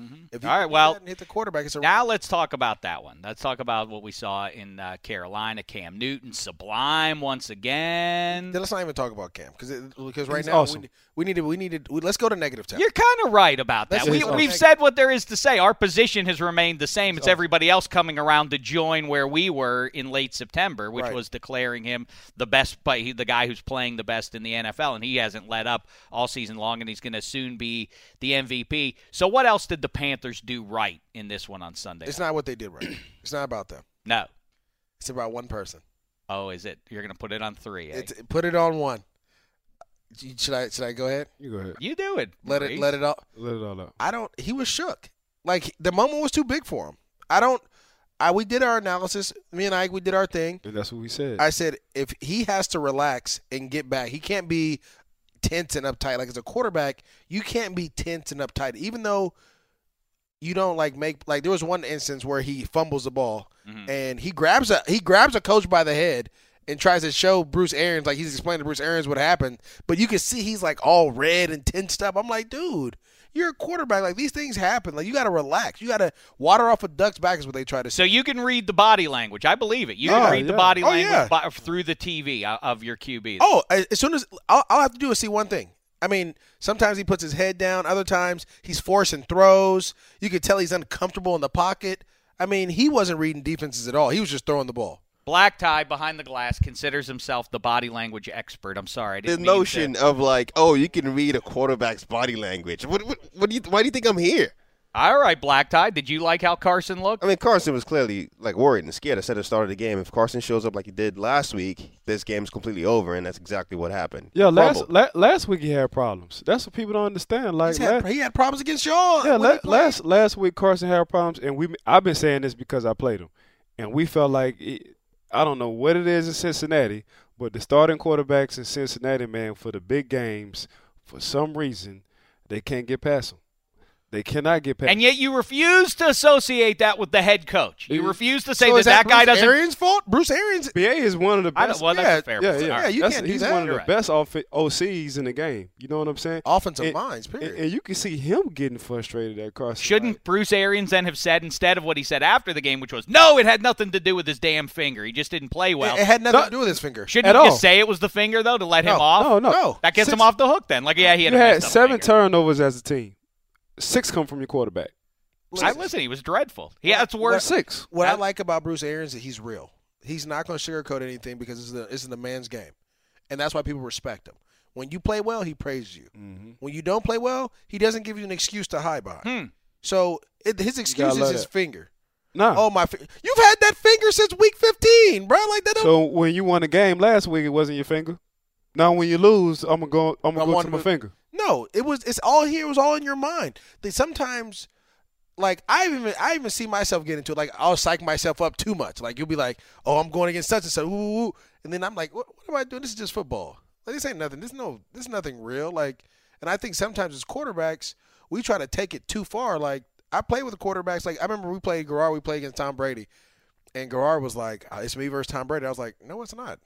you All right, can do well, and hit the quarterback, it's a Now let's talk about that one. Let's talk about what we saw in uh, Carolina. Cam Newton, sublime once again. Then let's not even talk about Cam because because right He's now awesome. we, we need to we need to we, let's go to negative ten. You're kind of right about that. That's We, just we've said what there is to say. Our position has remained the same. It's everybody else coming around to join where we were in late September, which Right. was declaring him the best, play, the guy who's playing the best in the NFL, and he hasn't let up all season long, and he's going to soon be the MVP. So, what else did the Panthers do right in this one on Sunday? It's not what they did right. it's not about them. no. It's about one person. Oh, is it? You're going to put it on three. Eh? It's, put it on one. Should I should I go ahead? You go ahead. you do it. Let it Maurice. let it all. Let it all out. I don't. He was shook. Like the moment was too big for him. I don't. I we did our analysis. Me and I we did our thing. And that's what we said. I said if he has to relax and get back, he can't be tense and uptight. Like as a quarterback, you can't be tense and uptight. Even though you don't like make like there was one instance where he fumbles the ball mm-hmm. and he grabs a he grabs a coach by the head and tries to show Bruce Arians like he's explaining to Bruce Arians what happened, but you can see he's like all red and tensed up. I'm like, dude. You're a quarterback. Like these things happen. Like you got to relax. You got to water off a duck's back. Is what they try to So you can read the body language. I believe it. You can Oh, read the body Oh, language yeah. by, through the TV uh, of your QB. Oh, as as soon as all, all I have to do is see one thing. I mean, sometimes he puts his head down. Other times he's forcing throws. You could tell he's uncomfortable in the pocket. I mean, he wasn't reading defenses at all. He was just throwing the ball. Black tie behind the glass considers himself the body language expert. I'm sorry. I the didn't mean to- notion of like, oh, you can read a quarterback's body language. What, what, what do you? Why do you think I'm here? All right, black tie. Did you like how Carson looked? I mean, Carson was clearly like worried and scared. I said at the start of the game, if Carson shows up like he did last week, this game's completely over, and that's exactly what happened. yeah, last la- last week he had problems. That's what people don't understand. Like had, la- he had problems against y'all. Yeah, la- last last week Carson had problems, and we I've been saying this because I played him, and we felt like it, I don't know what it is in Cincinnati, but the starting quarterbacks in Cincinnati, man, for the big games, for some reason, they can't get past them. They cannot get paid. And yet you refuse to associate that with the head coach. You refuse to say so that is that, that guy Bruce doesn't. Arians' fault? Bruce Arians. BA is one of the I best. don't, well, that's yeah, a fair yeah, yeah, All Yeah, you That's- can't do he's that. one of You're the right. best off- OCs in the game. You know what I'm saying? Offensive And- minds, period. and you can see him getting frustrated at Carson. Shouldn't Bruce Arians then have said instead of what he said after the game, which was, no, it had nothing to do with his damn finger. He just didn't play well. it, it had nothing No- to do with his finger. Shouldn't at he all. just say it was the finger, though, to let him off? No, no, No. That gets Six- him off the hook then. Like, yeah, he had You had seven turnovers as a team. Six come from your quarterback. I listen. He was dreadful. Yeah, that's worse. Six. What I That- like about Bruce Arians is that he's real. He's not going to sugarcoat anything because it's the it's the man's game, and that's why people respect him. When you play well, he praises you. Mm-hmm. When you don't play well, he doesn't give you an excuse to hide behind. Hmm. So it, his excuse is his that. finger. No. Oh my! Fi- You've had that finger since week fifteen, bro. Like that. So when you won a game last week, it wasn't your finger. Now when you lose, I'm gonna go. I'm gonna go to my to- finger. No, it was. It's all here. It was all in your mind. They sometimes, like I even I even see myself get into it. Like I'll psych myself up too much. Like you'll be like, oh, I'm going against such and such, ooh, ooh, and then I'm like, what, what am I doing? This is just football. Like this ain't nothing. This no. This is nothing real. Like, and I think sometimes as quarterbacks, we try to take it too far. Like I play with the quarterbacks. Like I remember we played Garrard. We played against Tom Brady, and Garrard was like, "Uh, "It's me versus Tom Brady." I was like, "No, it's not.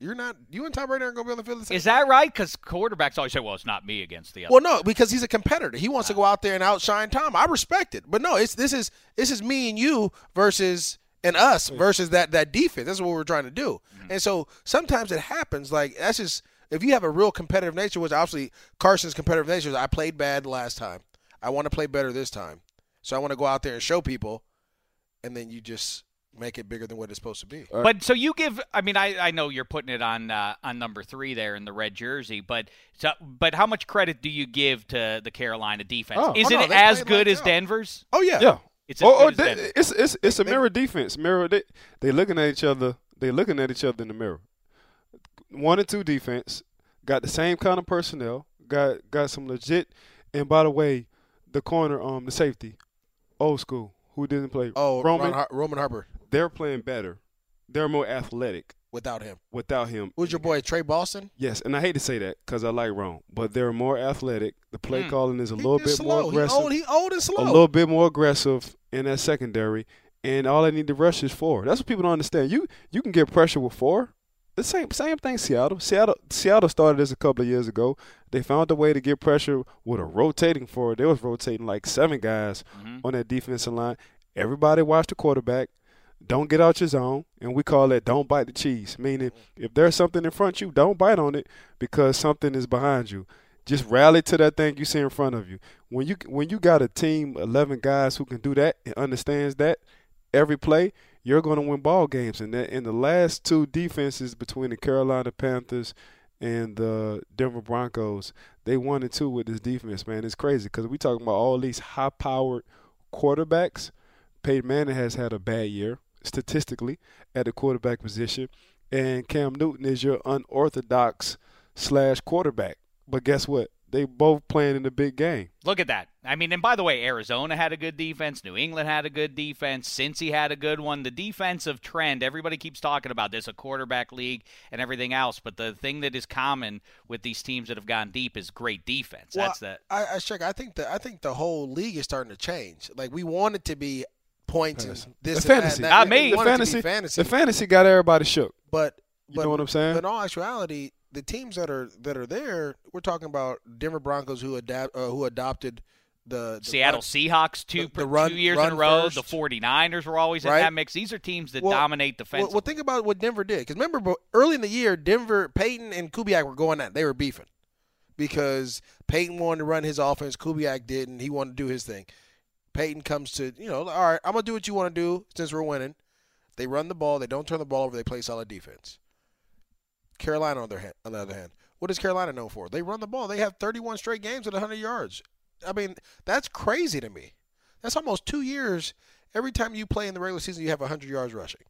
You're not. You and Tom Brady aren't gonna be on the field." the same Is that right? Because quarterbacks always say, well, it's not me against the other. well, no, because he's a competitor. He wants to go out there and outshine Tom. I respect it, but no, it's this is this is me and you versus and us versus that that defense. That's what we're trying to do. Mm-hmm. And so sometimes it happens. Like that's just if you have a real competitive nature, which obviously Carson's competitive nature is. I played bad last time. I want to play better this time. So I want to go out there and show people, and then you just make it bigger than what it's supposed to be. But so you give. I mean, I, I know you're putting it on uh, on number three there in the red jersey, but so, but how much credit do you give to the Carolina defense? Oh. Is Oh, no, it they as good lights as out. Denver's? Oh yeah, Yeah. It's as Oh, good oh as they, it's it's it's a mirror defense. Mirror they they looking at each other. They looking at each other in the mirror. One and two defense got the same kind of personnel. Got got some legit. And by the way, the corner um the safety, old school who didn't play. Oh, Roman. Ron Har- Roman Harper they're playing better. They're more athletic without him. without him. Who's your boy Tre Boston? Yes, and I hate to say that because I like Rome, but they're more athletic. The play Hmm. calling is a He little just bit slow. more He aggressive. old, he old and slow. a little bit more aggressive in that secondary, and all they need to rush is four. That's what people don't understand. You you can get pressure with four. The same same thing. Seattle, Seattle, Seattle started this a couple of years ago. They found a way to get pressure with a rotating four. They was rotating like seven guys Mhm. on that defensive line. Everybody watched the quarterback. Don't get out your zone, and we call that "don't bite the cheese." Meaning, if there's something in front of you, don't bite on it because something is behind you. Just rally to that thing you see in front of you. When you when you got a team, eleven guys who can do that and understands that every play, you're going to win ball games. And that in the last two defenses between the Carolina Panthers and the Denver Broncos, they won and two with this defense. Man, it's crazy because we talking about all these high-powered quarterbacks. Peyton Manning has had a bad year statistically at the quarterback position, and Cam Newton is your unorthodox slash quarterback. But guess what? They both playing in the big game. Look at that. I mean, and by the way, Arizona had a good defense. New England had a good defense. Cincy had a good one. The defensive trend, everybody keeps talking about this, a quarterback league and everything else. But the thing that is common with these teams that have gone deep is great defense. Well, That's the. I, I check. I think the I think the whole league is starting to change. Like we want it to be points and this the and fantasy, that. Not We me. The want it to be fantasy, fantasy. the fantasy got everybody shook. but You but, know what I'm saying? But in all actuality, the teams that are that are there, we're talking about Denver Broncos who adapt uh, who adopted the, the Seattle run- Seahawks two, the- the run- two years run in a row. first. The 49ers were always in that mix. These are teams that Well, dominate Well, defensively. well, think about what Denver did. Because remember, early in the year, Denver, Peyton, and Kubiak were going at. They were beefing because Peyton wanted to run his offense, Kubiak didn't. He wanted to do his thing. Peyton comes to you know, all right, I'm gonna do what you want to do since we're winning. They run the ball. They don't turn the ball over. They play solid defense. Carolina, on their hand, on the other hand, what is Carolina known for? They run the ball. They have 31 straight games at 100 yards. I mean, that's crazy to me. That's almost two years. Every time you play in the regular season, you have 100 yards rushing.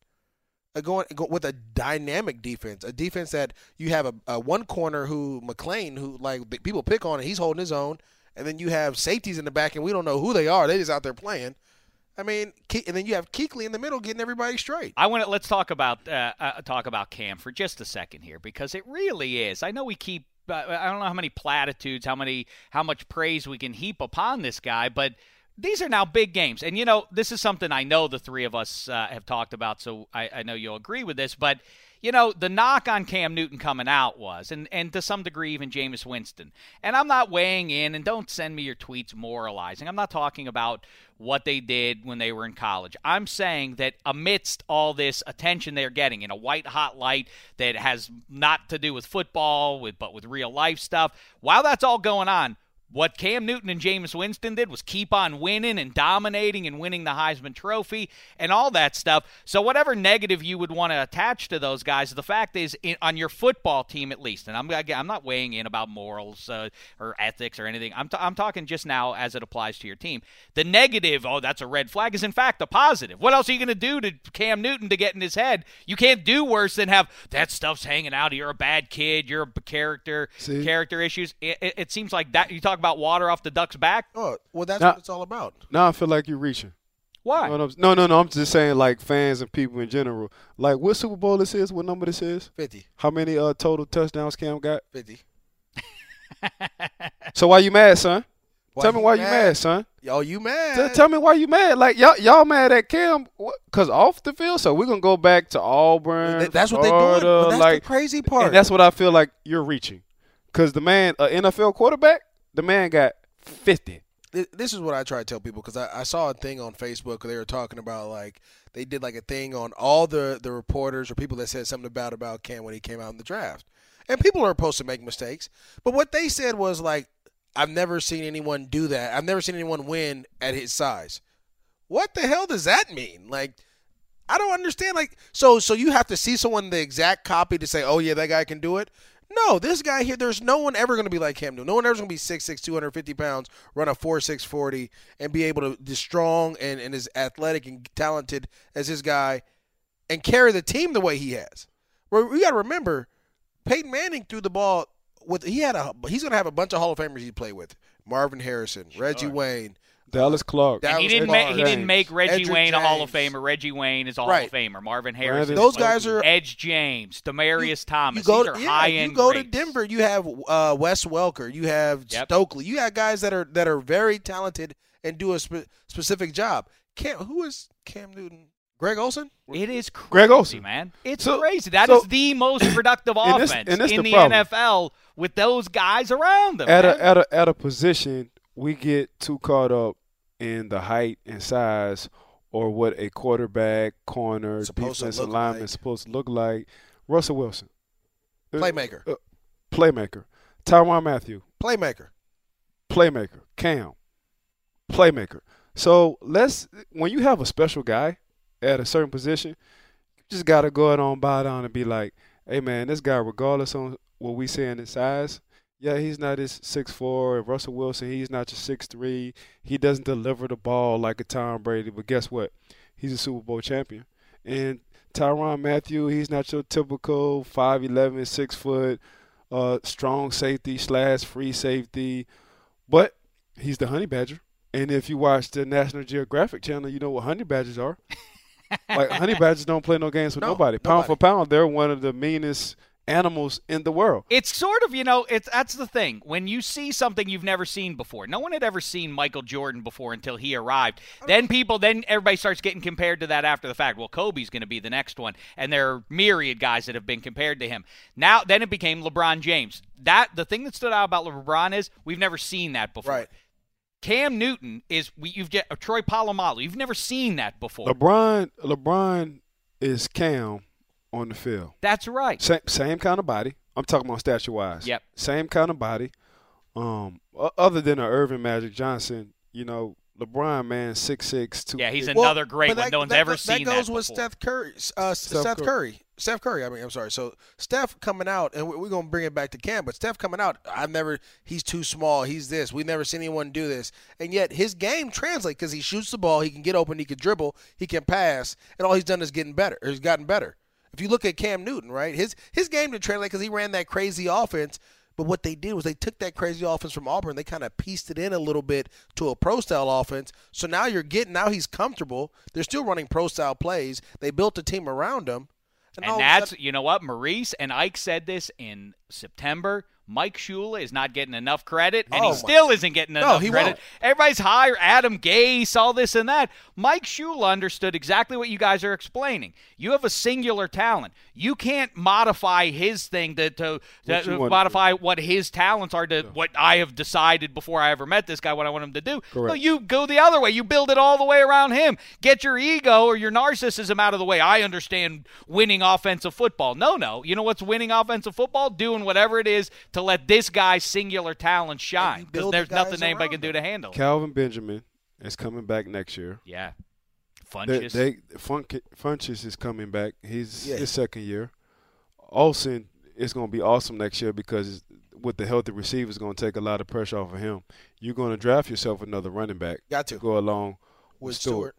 Uh, going go, with a dynamic defense, a defense that you have a, a one corner who McClain, who like people pick on, and he's holding his own, and then you have safeties in the back, and we don't know who they are. They just out there playing. I mean, and then you have Kuechly in the middle getting everybody straight. I want to let's talk about uh, uh, talk about Cam for just a second here because it really is. I know we keep uh, I don't know how many platitudes, how many how much praise we can heap upon this guy, but these are now big games, and you know this is something I know the three of us uh, have talked about, so I, I know you'll agree with this, but. You know, the knock on Cam Newton coming out was, and, and to some degree even Jameis Winston. And I'm not weighing in, and don't send me your tweets moralizing. I'm not talking about what they did when they were in college. I'm saying that amidst all this attention they're getting in a white hot light that has not to do with football, with but with real life stuff, while that's all going on, what Cam Newton and Jameis Winston did was keep on winning and dominating and winning the Heisman Trophy and all that stuff. So whatever negative you would want to attach to those guys, the fact is, in, on your football team at least, and I'm I'm not weighing in about morals uh, or ethics or anything. I'm t- I'm talking just now as it applies to your team. The negative, oh, that's a red flag, is in fact a positive. What else are you going to do to Cam Newton to get in his head? You can't do worse than have that stuff's hanging out. You're a bad kid. You're a character See? character issues. It, it, it seems like that. You talk about water off the duck's back. Oh, well, that's Now- what it's all about. Now I feel like you're reaching. Why? You know no, no, no. I'm just saying, like fans and people in general. Like, what Super Bowl this is? What number this is? 50, How many uh, total touchdowns Cam got? 50. So why you mad, son? Why tell me you why you mad? mad, son. Yo, you mad? Tell- tell me why you mad. Like y'all, y'all mad at Cam? What- Cause off the field. So we're gonna go back to Auburn. Th- that's what they Florida, doing. That's like, the crazy part. And that's what I feel like you're reaching. Cause the man, an NFL quarterback, the man got fifty. This is what I try to tell people because I, I saw a thing on Facebook they were talking about like they did like a thing on all the the reporters or people that said something about about Cam when he came out in the draft, and people are supposed to make mistakes, but what they said was like I've never seen anyone do that. I've never seen anyone win at his size. What the hell does that mean? Like I don't understand. Like, so so you have to see someone the exact copy to say, oh yeah, that guy can do it. No, this guy here, there's no one ever going to be like Cam Newton. No one ever going to be 6'6", 250 pounds, run a 4'6", 40, and be able to be strong and, and as athletic and talented as this guy and carry the team the way he has. We got to remember, Peyton Manning threw the ball with he had a he's going to have a bunch of Hall of Famers he play with. Marvin Harrison, Reggie Wayne, Dallas Clark. And he didn't Clark, make he didn't make Reggie Edric Wayne a Hall of Famer. Reggie Wayne is a Hall Right. of Famer. Marvin Harrison, Those guys are Edge James, Demaryius Thomas. You go These to are yeah, high you end. go to Denver. You have uh, Wes Welker. You have Yep. Stokley. You have guys that are that are very talented and do a spe- specific job. Cam, who is Cam Newton? Greg Olsen. It is crazy, Greg Olsen. man. It's So- crazy. That is so- the most productive And this- offense and this in the the. NFL with those guys around them. at man. a at a at a position we get too caught up in the height and size or what a quarterback, corner, Supposed to defensive lineman like. supposed to look like. Russell Wilson, Uh, Playmaker. uh, playmaker. Tyrann Mathieu, Playmaker. playmaker. Cam, playmaker. So let's when you have a special guy at a certain position, you just gotta go ahead on by down and be like, hey man, this guy, regardless on what we say in his size, yeah, he's not his six four. Russell Wilson, he's not your six three. He doesn't deliver the ball like a Tom Brady, but guess what? He's a Super Bowl champion. And Tyrann Mathieu, he's not your typical 5'11", 6 foot, uh, strong safety slash free safety, but he's the honey badger. And if you watch the National Geographic channel, you know what honey badgers are. like honey badgers don't play no games with No, nobody. Pound nobody. for pound, they're one of the meanest animals in the world. It's sort of, you know, it's that's the thing. When you see something you've never seen before, no one had ever seen Michael Jordan before until he arrived. Then people, then everybody starts getting compared to that after the fact. Well, Kobe's going to be the next one, and there are myriad guys that have been compared to him. Now, then it became LeBron James. That the thing that stood out about LeBron is we've never seen that before. Right. Cam Newton is we, you've get uh, Troy Polamalu. You've never seen that before. LeBron, LeBron is Cam on the field. That's right. Same, same kind of body. I'm talking about stature wise. Yep. Same kind of body. Um, other than a Earvin Magic Johnson, you know, LeBron man six six two. Yeah, he's Well, another great but one. that- no one's that ever go- seen that. goes that with before. Steph Curry. Uh, Steph Steph Curry. Curry. Steph Curry. I mean, I'm sorry. So Steph coming out, and we- we're gonna bring it back to Cam. But Steph coming out, I've never. He's too small. He's this. We've never seen anyone do this. And yet his game translates because he shoots the ball. He can get open. He can dribble. He can pass. And all he's done is getting better. He's gotten better. If you look at Cam Newton, right, his his game didn't translate because he ran that crazy offense. But what they did was they took that crazy offense from Auburn. They kind of pieced it in a little bit to a pro style offense. So now you're getting now he's comfortable. They're still running pro style plays. They built a team around him. all And that's you know what Maurice and Ike said this in September. Mike Shula is not getting enough credit, and Oh, he my- still isn't getting No, enough he credit. won't. Everybody's higher. Adam Gase, all this and that. Mike Shula understood exactly what you guys are explaining. You have a singular talent. You can't modify his thing to, to, to want to modify what his talents are to what I have decided before I ever met this guy. What I want him to do. Correct. No, you go the other way. You build it all the way around him. Get your ego or your narcissism out of the way. I understand winning offensive football. No, no. You know what's winning offensive football? Doing whatever it is to let this guy's singular talent shine. Because build the there's nothing guys anybody can do to handle. it. Kelvin Benjamin is coming back next year. Yeah. They, Funchess. they Funk, Funchess is coming back. He's Yeah. his second year. Olsen is going to be awesome next year because with the healthy receivers, going to take a lot of pressure off of him. You're going to draft yourself another running back. Got to. go along with, with Stewart. Stewart.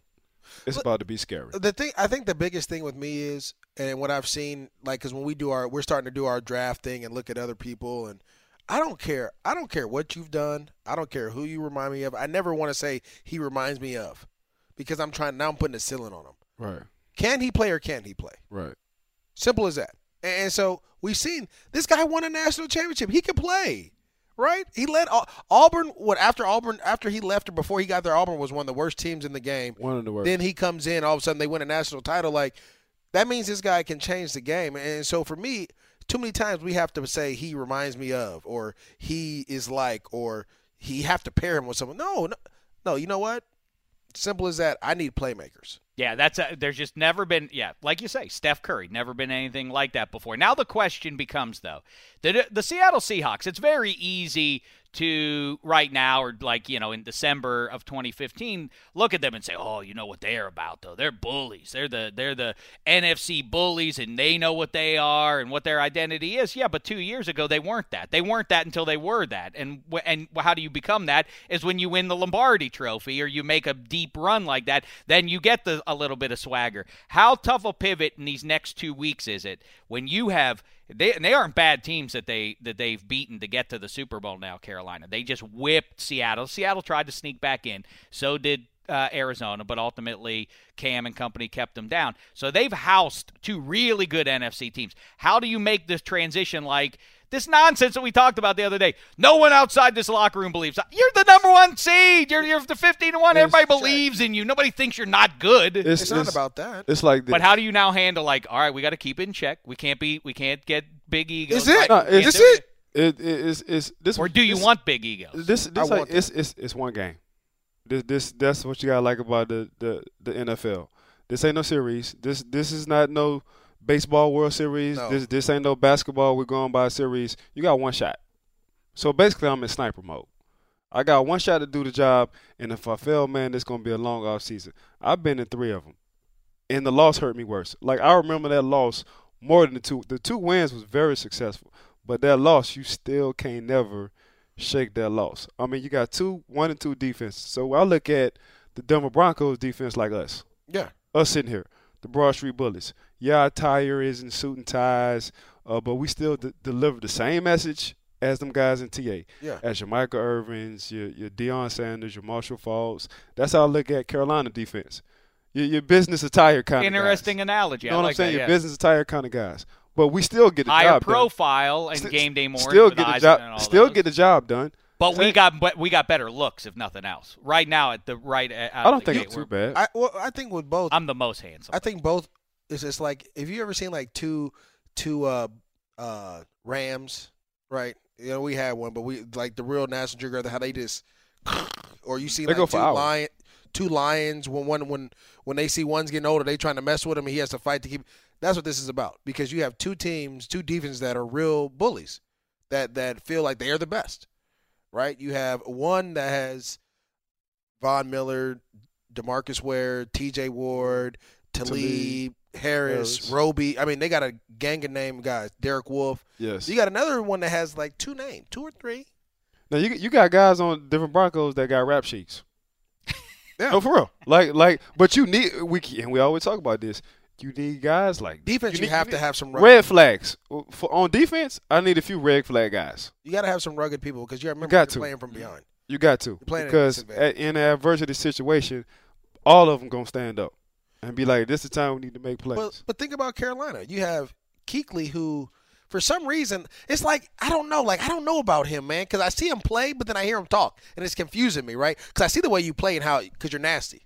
It's about to be scary. The thing I think the biggest thing with me is, and what I've seen, like, because when we do our, we're starting to do our drafting and look at other people, and I don't care. I don't care what you've done. I don't care who you remind me of. I never want to say he reminds me of, because I'm trying now. I'm putting a ceiling on him. Right, Can he play or can he play? right. Simple as that. And, and so we've seen this guy won a national championship. He can play, right? He led Au- Auburn. What after Auburn? After he left or before he got there, Auburn was one of the worst teams in the game. One of the worst. Then he comes in. All of a sudden, they win a national title. Like that means this guy can change the game. And so for me, too many times we have to say he reminds me of, or he is like, or he have to pair him with someone. No, no, no. You know what? Simple as that. I need playmakers. Yeah, that's a, there's just never been yeah, like you say, Steph Curry, never been anything like that before. Now the question becomes though, the the Seattle Seahawks, it's very easy to right now or like you know in December of 2015 look at them and say oh you know what they're about though. They're bullies. They're the they're the NFC bullies and they know what they are and what their identity is. Yeah but 2 years ago they weren't that. They weren't that until they were that. And and how do you become that is when you win the Lombardi trophy or you make a deep run like that then you get the a little bit of swagger. How tough a pivot in these next 2 weeks is it when you have they they aren't bad teams that they that they've beaten to get to the Super Bowl now. Carolina, they just whipped Seattle. Seattle tried to sneak back in. So did uh, Arizona, but ultimately Cam and company kept them down. So they've housed two really good NFC teams. How do you make this transition like? This nonsense that we talked about the other day. No one outside this locker room believes you're the number one seed. You're, you're the 15 to one. Everybody believes in you. Nobody thinks you're not good. It's, It's, not about that. It's like this. But how do you now handle like, all right, we got to keep it in check. We can't be, we can't get big egos. Is it? right? No, We can't it's, do it? It, it, it's, it's, this, Or do you this- want big egos? This I this like want it's, it's it's one game. This this that's what you gotta like about the, the, the NFL. This ain't no series. This this is not no baseball World Series. No. This this ain't no basketball. We're going by a series. You got one shot. So basically, I'm in sniper mode. I got one shot to do the job, and if I fail, man, it's gonna be a long off season. I've been in three of them, and the loss hurt me worse. Like I remember that loss more than the two. The two wins was very successful, but that loss, you still can't never shake that loss. I mean, you got two, one and two defenses. So I look at the Denver Broncos defense like us, Yeah. us sitting here, the Broad Street Bullies. Yeah, our tire is in suit and ties, uh, but we still d- deliver the same message as them guys in TA. Yeah. As your Michael Irvins, your your Deion Sanders, your Marshall Faulks. That's how I look at Carolina defense. Your, your business attire kind of Interesting analogy. You know I what like I'm saying? That, Your business attire kind of guys. But we still get the Higher job done. profile and St- game day more. Still get the Eisen job. Still those. get the job done. But we got but we got better looks if nothing else. Right now at the right. Out I don't think gate, it's too we're- bad. I well, I think with both, I'm the most handsome. I think both is just like if you ever seen like two two uh uh Rams, right? You know, we had one, but we like the real national geographic how they just or you see They like two hours. lion two lions when one when when they see one's getting older, they trying to mess with him and he has to fight to keep that's what this is about. Because you have two teams, two defenses that are real bullies that that feel like they are the best. Right? You have one that has Von Miller, Demarcus Ware, TJ Ward, Talib, Harris, Harris. Roby. I mean, they got a gang of name guys. Derek Wolfe. yes. You got another one that has like two names, two or three. Now you you got guys on different Broncos that got rap sheets. Yeah. No, for real. Like like, but you need we and we always talk about this. You need guys like Defense, you, need- have need to have some. Rugged, red flags for on defense. I need a few red flag guys. You got to have some rugged people because you remember got you're to. playing from behind. You got to playing at a because at, in an adversity situation, all of them gonna stand up and be like, "This is the time we need to make plays." But but think about Carolina. You have Kuechly who. For some reason, it's like I don't know. Like I don't know about him, man. Because I see him play, but then I hear him talk, and it's confusing me, right? Because I see the way you play and how because you're nasty.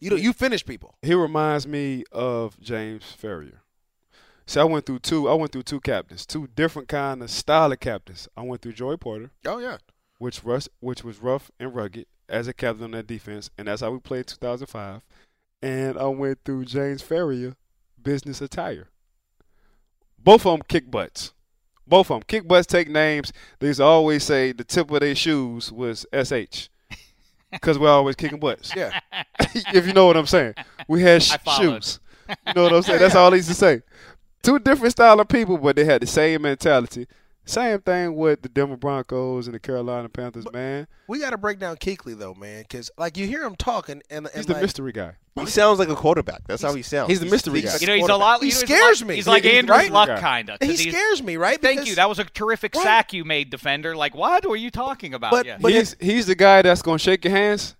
You don't you finish people. he reminds me of James Farrior. See, I went through two. I went through two captains, two different kind of style of captains. I went through Joey Porter, Oh yeah. which was which was rough and rugged as a captain on that defense, and that's how we played 2005. And I went through James Farrior, business attire. Both of them kick butts. Both of them kick butts, take names. They used to always say the tip of their shoes was sh, because we're always kicking butts. Yeah. if you know what I'm saying, we had sh- shoes. You know what I'm saying? That's all they used to say. Two different style of people, but they had the same mentality. Same thing with the Denver Broncos and the Carolina Panthers, man. We got to break down Kuechly though, man, because like you hear him talking, and, and He's the like, mystery guy. He sounds like a quarterback. That's how he sounds. he's the mystery speaks guy. You know, he's a lot. He you know, he's scares me. He's like He- he's Andrew right. Luck, kind of. he scares me, right? Thank you. That was a terrific Right. sack you made, defender. Like, what were you talking about? But- yeah. but- he's he's the guy that's gonna shake your hands,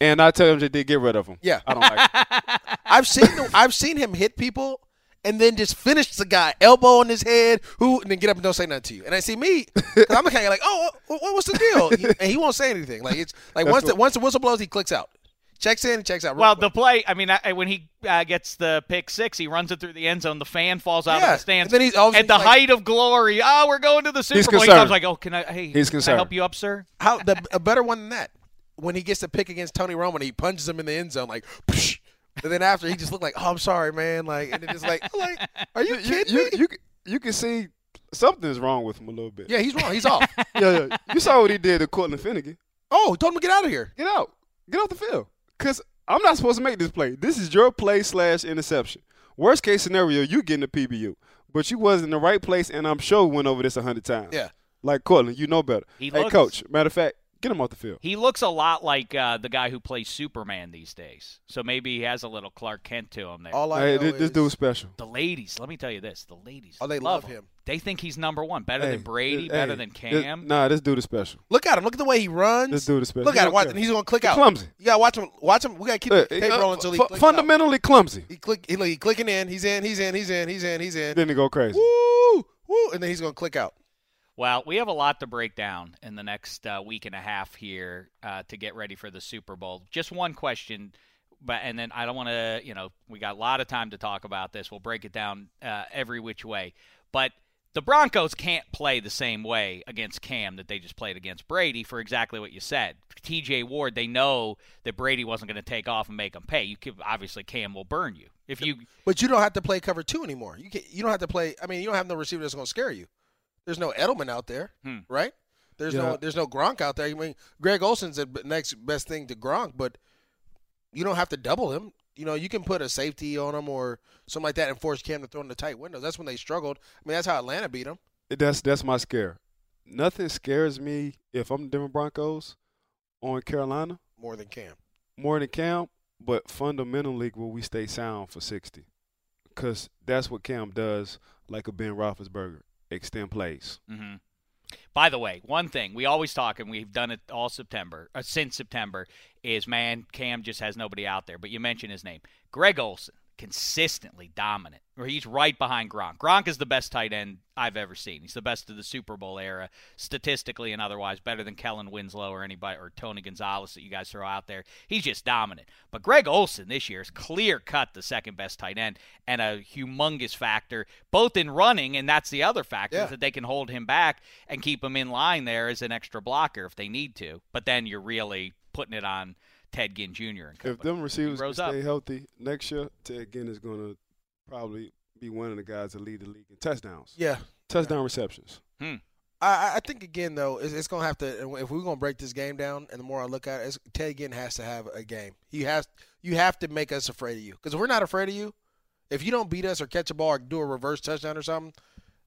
and I tell him that they get rid of him. Yeah. I don't like. It. I've seen I've seen him hit people and then just finish the guy elbow on his head, who and then get up and don't say nothing to you. And I see me, 'cause I'm the kind of like, oh, what, what- what's the deal? He- and he won't say anything. Like it's like That's once the once the whistle blows, he clicks out, checks in, and checks out. Well, quick. the play. I mean, I, when he uh, gets the pick six, he runs it through the end zone. The fan falls out Yeah, of the stands. and then he's at the like- height of glory. Oh, we're going to the Super He's Bowl. He concerned. comes like, oh, can I? Hey, He's can I concerned. help you up, sir? how the a better one than that when he gets the pick against Tony Romo, he punches him in the end zone like. Psh, and then after he just looked like, oh, I'm sorry, man. Like, and then it's like, I'm like, are you You, kidding you, me? you, you can see something's wrong with him a little bit. Yeah, he's wrong. He's off. yeah, yeah. You saw what he did to Cortland Finnegan. Oh, told him to get out of here. Get out. Get off the field. Because I'm not supposed to make this play. This is your play slash interception. Worst case scenario, you getting a PBU. But you was in the right place, and I'm sure we went over this a hundred times. Yeah. Like Cortland, you know better. He hey, looks- coach. Matter of fact, get him off the field. He looks a lot like uh, the guy who plays Superman these days. So maybe he has a little Clark Kent to him there. All I Hey, know this, this is dude's special. the ladies, let me tell you this: the ladies, Oh, they love love him. They think he's number one, better Hey, than Brady, this- better hey, than this- Cam. nah, this dude is special. look at him. Look at the way he runs. This dude is special. Look at don't him. Watch, and he's gonna click He out. clumsy. You gotta watch him. Watch him. We gotta keep Look, the tape uh, rolling until he fu- clicks out. fundamentally clumsy. He click. He, he clicking in. He's in. He's in. He's in. He's in. He's in. Then he go crazy. Woo, woo, and then he's gonna click out. Well, we have a lot to break down in the next uh, week and a half here uh, to get ready for the Super Bowl. Just one question, but and then I don't want to, you know, we got a lot of time to talk about this. We'll break it down uh, every which way, but the Broncos can't play the same way against Cam that they just played against Brady for exactly what you said. T.J. Ward, they know that Brady wasn't going to take off and make them pay. You could, obviously Cam will burn you if you. But you don't have to play cover two anymore. You can, You don't have to play. I mean, you don't have no receiver that's gonna scare you. There's no Edelman out there, Hmm. right? There's Yeah. no. There's no Gronk out there. I mean, Greg Olsen's the next best thing to Gronk, but you don't have to double him. You know, you can put a safety on him or something like that and force Cam to throw in the tight windows. That's when they struggled. I mean, that's how Atlanta beat them. That's that's my scare. Nothing scares me if I'm the Denver Broncos on Carolina more than Cam. more than Cam, but fundamentally will we stay sound for 60? Because that's what Cam does, like a Ben Roethlisberger, extend plays. hmm By the way, one thing we always talk, and we've done it all September, uh, since September, is man, Cam just has nobody out there. But you mentioned his name, Greg Olsen, consistently dominant. Or he's right behind Gronk. Gronk is the best tight end I've ever seen. He's the best of the Super Bowl era, statistically and otherwise, better than Kellen Winslow or anybody or Tony Gonzalez that you guys throw out there. He's just dominant. But Greg Olsen this year is clear cut the second best tight end and a humongous factor, both in running, and that's the other factor Yeah. is that they can hold him back and keep him in line there as an extra blocker if they need to. But then you're really putting it on Ted Ginn Jr. and If them receivers can grows up. stay healthy next year, Ted Ginn is going to probably be one of the guys that lead the league in touchdowns. Yeah. Touchdown receptions. Hmm. I, I think again though, it's, it's gonna have to. If we're gonna break this game down, and the more I look at it, it's, Ted Ginn has to have a game. He has. You have to make us afraid of you. Because if we're not afraid of you, if you don't beat us or catch a ball or do a reverse touchdown or something,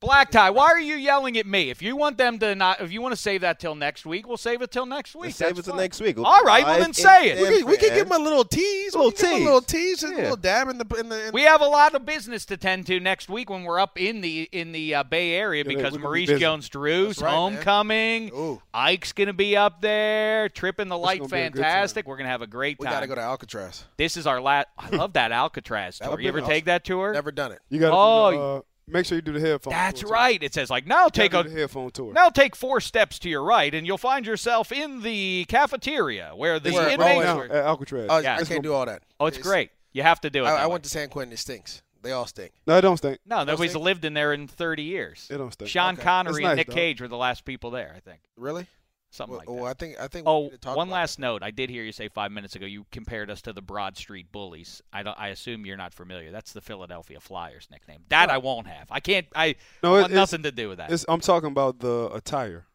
Black tie, why are you yelling at me? If you want them to not, if you want to save that till next week, we'll save it till next week. Let's save That's it till fine. next week. We'll All right, well then say it. we, can, we could San give him a little tease. Little we could give him tease. a little tease, just a little dab in the in the. In We have a lot of business to tend to next week when we're up in the in the uh, Bay Area because we're gonna be Maurice. Jones-Drew's right, homecoming. Ooh. Ike's gonna be up there, tripping the light, gonna be a good fantastic. We're gonna have a great time. we got to go to Alcatraz. This is our last. I love that Alcatraz tour. would You ever awesome. take that tour? Never done it. You got to Oh, uh, make sure you do the headphone. That's tour, too. right. It says like now You take a the headphone tour. now take four steps to your right, and you'll find yourself in the cafeteria where the Where- inmates. where- Now, were- at Alcatraz. Oh, Yeah. I can't do all that. oh, it's great. You have to do it. I, I went to San Quentin. It stinks. They all stink. No, it don't stink. No, nobody's stink? lived in there in 30 years. It don't stink. Sean Okay. Connery It's and Nick dog. Cage were the last people there, I think. Really? Something Well, like that. well, I think I think. we Oh, need to talk one about last note. I did hear you say five minutes ago you compared us to the Broad Street Bullies. I don't. I assume you're not familiar. That's the Philadelphia Flyers nickname. That I won't have. I can't. I No, it- it's- nothing to do with that. It's, I'm talking about the attire.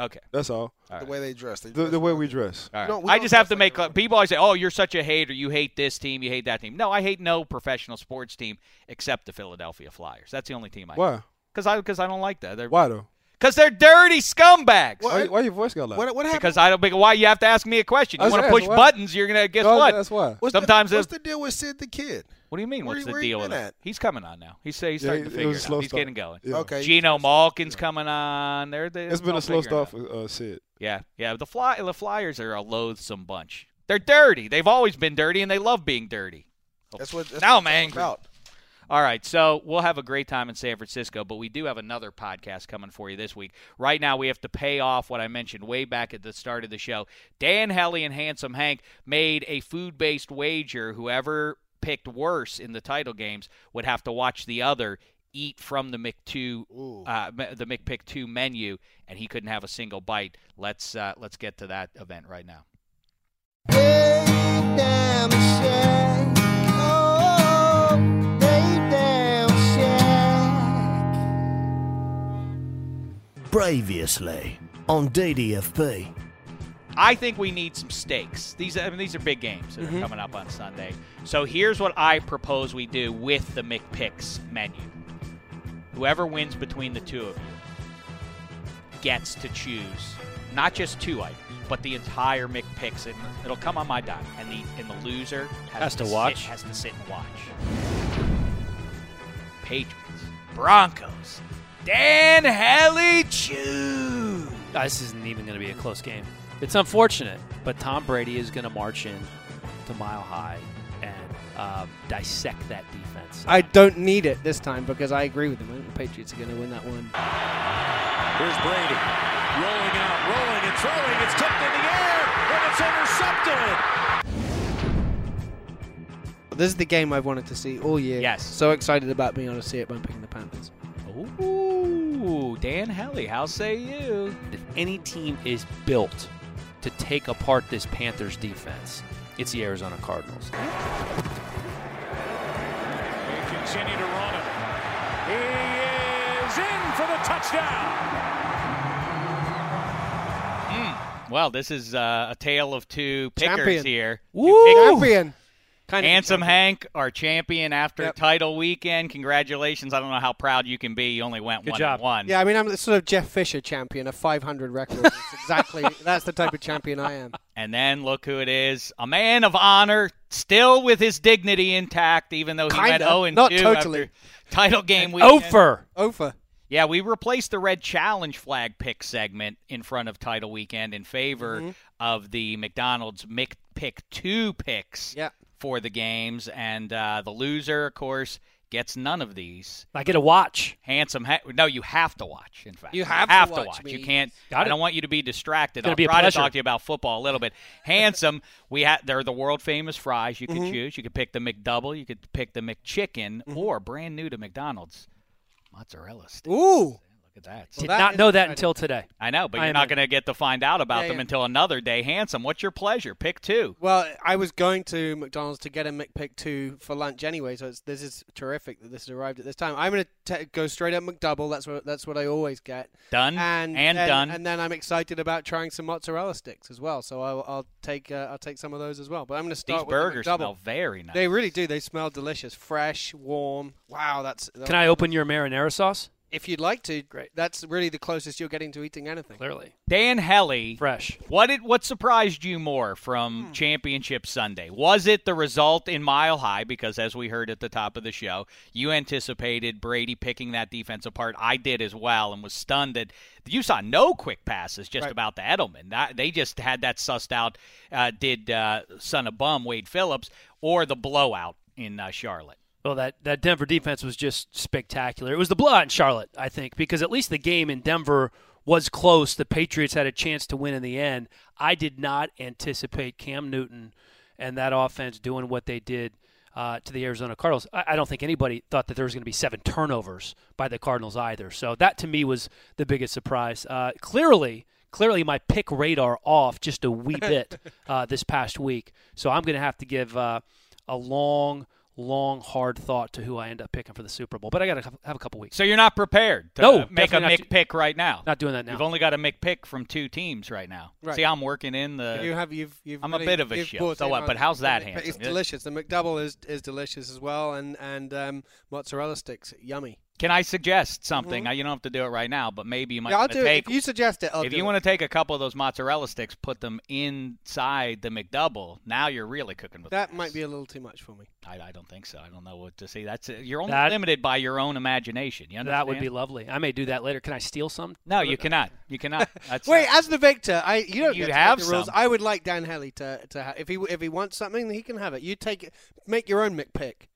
Okay. That's all. All that. right. the way they dress. They The, dress the way we dress. All right. we I just have to make everyone. people always say, "Oh, you're such a hater. You hate this team. You hate that team." No, I hate no professional sports team except the Philadelphia Flyers. That's the only team I Why? Because I because I don't like that. They're Why though? Because they're dirty scumbags. Why, why your voice go loud? What, what happened? Because I don't. because Why you have to ask me a question? You I want to push why? buttons? You're gonna guess No, what? That's why. what's sometimes the, what's the deal with Sid the Kid? What do you mean? Where- What's the deal with that? He's coming on now. He's he's starting it- to it figure was it, out. He's start. getting going. Yeah. Okay. Geno Malkin's coming on. They're, they It's been a slow figure start for uh, Sid. Yeah, yeah. The fly the Flyers are a loathsome bunch. They're dirty. They've always been dirty, and they love being dirty. That's what. That's now what I'm it's all angry. About. All right, so we'll have a great time in San Francisco, but we do have another podcast coming for you this week. Right now, we have to pay off what I mentioned way back at the start of the show. Dan Hellie and Handsome Hank made a food based wager. Whoever picked worse in the title games would have to watch the other eat from the Mick two, uh, the McPick two menu, and he couldn't have a single bite. Let's uh, let's get to that event right now. Previously on DDFP. I think we need some stakes. These, I mean, these are big games that are mm-hmm. coming up on Sunday. So here's what I propose we do with the McPicks menu. Whoever wins between the two of you gets to choose not just two items, but the entire McPicks, and it'll come on my dime. And the and the loser has, Has to sit- watch? has to sit and watch. Patriots, Broncos, Dan Hellie choose. Uh, This isn't even going to be a close game. It's unfortunate, but Tom Brady is going to march in to Mile High and um, dissect that defense. I don't need it this time because I agree with him. I think the Patriots are going to win that one. Here's Brady. Rolling out, rolling and throwing. It's tipped in the air, and it's intercepted. This is the game I've wanted to see all year. Yes. So excited about being able to see it by Dan Hellie, how say you? if any team is built to take apart this Panthers defense, it's the Arizona Cardinals. They continue to run it. He is in for the touchdown. Well, this is uh, a tale of two pickers Champion. here. Woo! Champion. Kind of Handsome. Hank, our champion after Yep. title weekend. Congratulations! I don't know how proud you can be. You only went Good one job. and one. Yeah, I mean, I'm the sort of Jeff Fisher champion, a 500 record. That's exactly. that's the type of champion I am. And then look who it is. A man of honor, still with his dignity intact, even though he went Kinda. 0 and Not 2 totally. after title game weekend. Ofer. Ofer. Yeah, we replaced the red challenge flag pick segment in front of title weekend in favor Mm-hmm. of the McDonald's Mick pick two picks Yeah. For the games, and uh, the loser, of course, gets none of these. I get a watch. Handsome, ha- no, you have to watch. In fact, You have to watch me. You can't. Got I it. don't want you to be distracted. I'll be a try to talk to you about football a little bit. Handsome, we had. They're the world famous fries. You could Mm-hmm. choose. You could pick the McDouble. You could pick the McChicken, Mm-hmm. or brand new to McDonald's, mozzarella sticks. Ooh. Look at that. Did that not know that until today. I know, but I you're not going to get to find out about Yeah, them yeah. until another day. Handsome, what's your pleasure? Pick two. Well, I was going to McDonald's to get a McPick 2 for lunch anyway, so it's, this is terrific that this has arrived at this time. I'm going to go straight up McDouble. That's what that's what I always get. Done And and then, done. And then I'm excited about trying some mozzarella sticks as well. So I'll, I'll take uh, I'll take some of those as well. But I'm going to start with burgers the McDouble. smell very nice. They really do. They smell delicious, fresh, warm. Wow, that's. Can I open your marinara sauce? If you'd like to, great. That's really the closest you're getting to eating anything. Clearly. Dan Hellie, Fresh. What did what surprised you more from Hmm. Championship Sunday? Was it the result in Mile High? Because as we heard at the top of the show, you anticipated Brady picking that defense apart. I did as well, and was stunned that you saw no quick passes just Right. about the Edelman. That, they just had that sussed out. Uh, did uh, son of bum Wade Phillips or the blowout in uh, Charlotte? Well, that, that Denver defense was just spectacular. It was the blowout in Charlotte, I think, because at least the game in Denver was close. The Patriots had a chance to win in the end. I did not anticipate Cam Newton and that offense doing what they did uh, to the Arizona Cardinals. I, I don't think anybody thought that there was going to be seven turnovers by the Cardinals either. So that to me was the biggest surprise. Uh, clearly, clearly my pick radar off just a wee bit uh, this past week. So I'm going to have to give uh, a long long, hard thought to who I end up picking for the Super Bowl. But I got to have a couple weeks. So you're not prepared to No, make a definitely not McPick right now. Not doing that now. You've only got a McPick from two teams right now. Right. See, I'm working in the. you have you've you've I'm a bit of a you've shill. So what? But how's that, handsome? It's delicious. The McDouble is is delicious as well, and and um, mozzarella sticks, yummy. Can I suggest something? Uh, You don't have to do it right now, but maybe you might Mm-hmm. Yeah, I'll do to it. If you suggest it, I'll if do you it. want to take a couple of those mozzarella sticks, put them inside the McDouble. Now you're really cooking with. That gas. might be a little too much for me. I, I don't think so. I don't know what to see. That's you're only That- limited by your own imagination. You understand? That would be lovely. I may do that later. Can I steal some? No, you cannot. You cannot. That's Wait, uh, as the victor, I you don't You get to have make the rules. some. I would like Dan Hellie to to ha- if he if he wants something, he can have it. You take it, make your own McPick.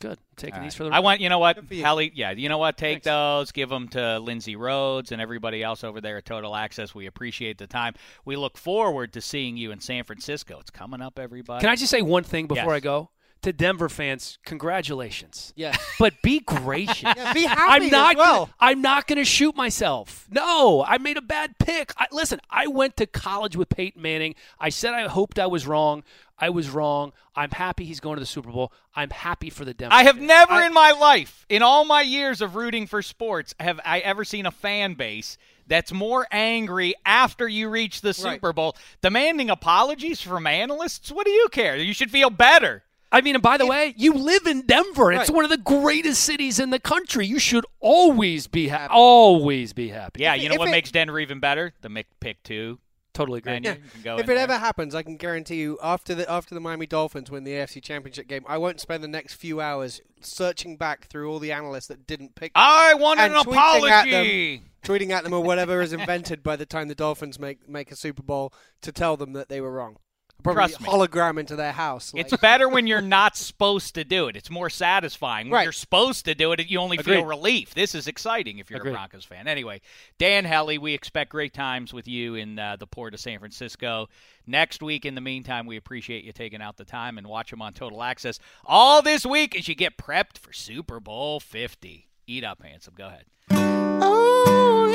Good. Taking All these for the. I want you know what, Good. Hellie. Yeah, you know what? Take Thanks. those, give them to Lindsay Rhodes and everybody else over there at Total Access. We appreciate the time. We look forward to seeing you in San Francisco. It's coming up, everybody. Can I just say one thing before Yes. I go? To Denver fans, congratulations. Yeah. But be gracious. Yeah, be happy I'm as not. well. Gonna, I'm not going to shoot myself. No, I made a bad pick. I, listen, I went to college with Peyton Manning. I said I hoped I was wrong. I was wrong. I'm happy he's going to the Super Bowl. I'm happy for the Denver. I have fans. never I- in my life, in all my years of rooting for sports, have I ever seen a fan base that's more angry after you reach the Right. Super Bowl, demanding apologies from analysts. What do you care? You should feel better. I mean, and by the way, you live in Denver. It's one of the greatest cities in the country. You should always be happy. Always be happy. Yeah, you know if what it- makes Denver even better? The McPick two totally agree. Yeah. You can go If it there. ever happens, I can guarantee you after the after the Miami Dolphins win the AFC Championship game, I won't spend the next few hours searching back through all the analysts that didn't pick I want and an tweeting at them. apology. tweeting at them or whatever is invented by the time the Dolphins make make a Super Bowl to tell them that they were wrong. Probably Trust me. hologram into their house. It's better when you're not supposed to do it. It's more satisfying. When Right. you're supposed to do it, you only feel relief. This is exciting if you're Agreed. a Broncos fan. Anyway, Dan Hellie, we expect great times with you in uh, the port of San Francisco next week. In the meantime, we appreciate you taking out the time and watch them on Total Access all this week as you get prepped for Super Bowl 50. Eat up, handsome. Go ahead. Oh,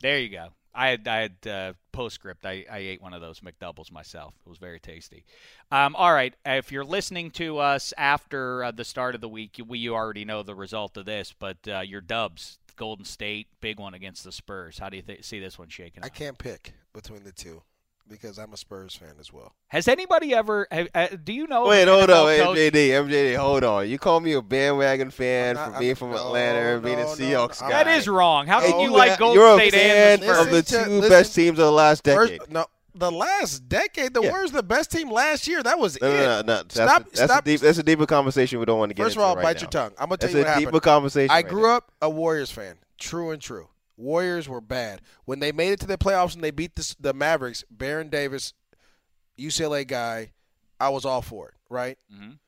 There you go. I had I had uh, postscript. I, I ate one of those McDoubles myself. It was very tasty. Um, all right, if you're listening to us after uh, the start of the week, we you already know the result of this. But uh, your Dubs, Golden State, big one against the Spurs. How do you th- see this one shaking? I out? can't pick between the two because I'm a Spurs fan as well. Has anybody ever? Have, uh, do you know? Wait, hold NFL on, coach- MJD, MJD, hold on. You call me a bandwagon fan I'm for being I'm- from no, Atlanta and being a no, no, Seahawks no, guy. That is wrong. How Hey, can you you like ha- Golden You're a State fan and the Spurs? of the Listen to- two listen- best teams of the last First, decade. no, the last decade, the Yeah. Warriors the best team last year. That was No, it. no, no, no. That's, Stop- a, that's, stop- a deep, that's a deeper conversation we don't want to get First of into all, right bite now. your tongue. I'm gonna tell That's you a what happened. deeper conversation. I right grew now. up a Warriors fan, true and true. Warriors were bad when they made it to the playoffs and they beat the, the Mavericks. Baron Davis, UCLA guy, I was all for it, right? Mhm.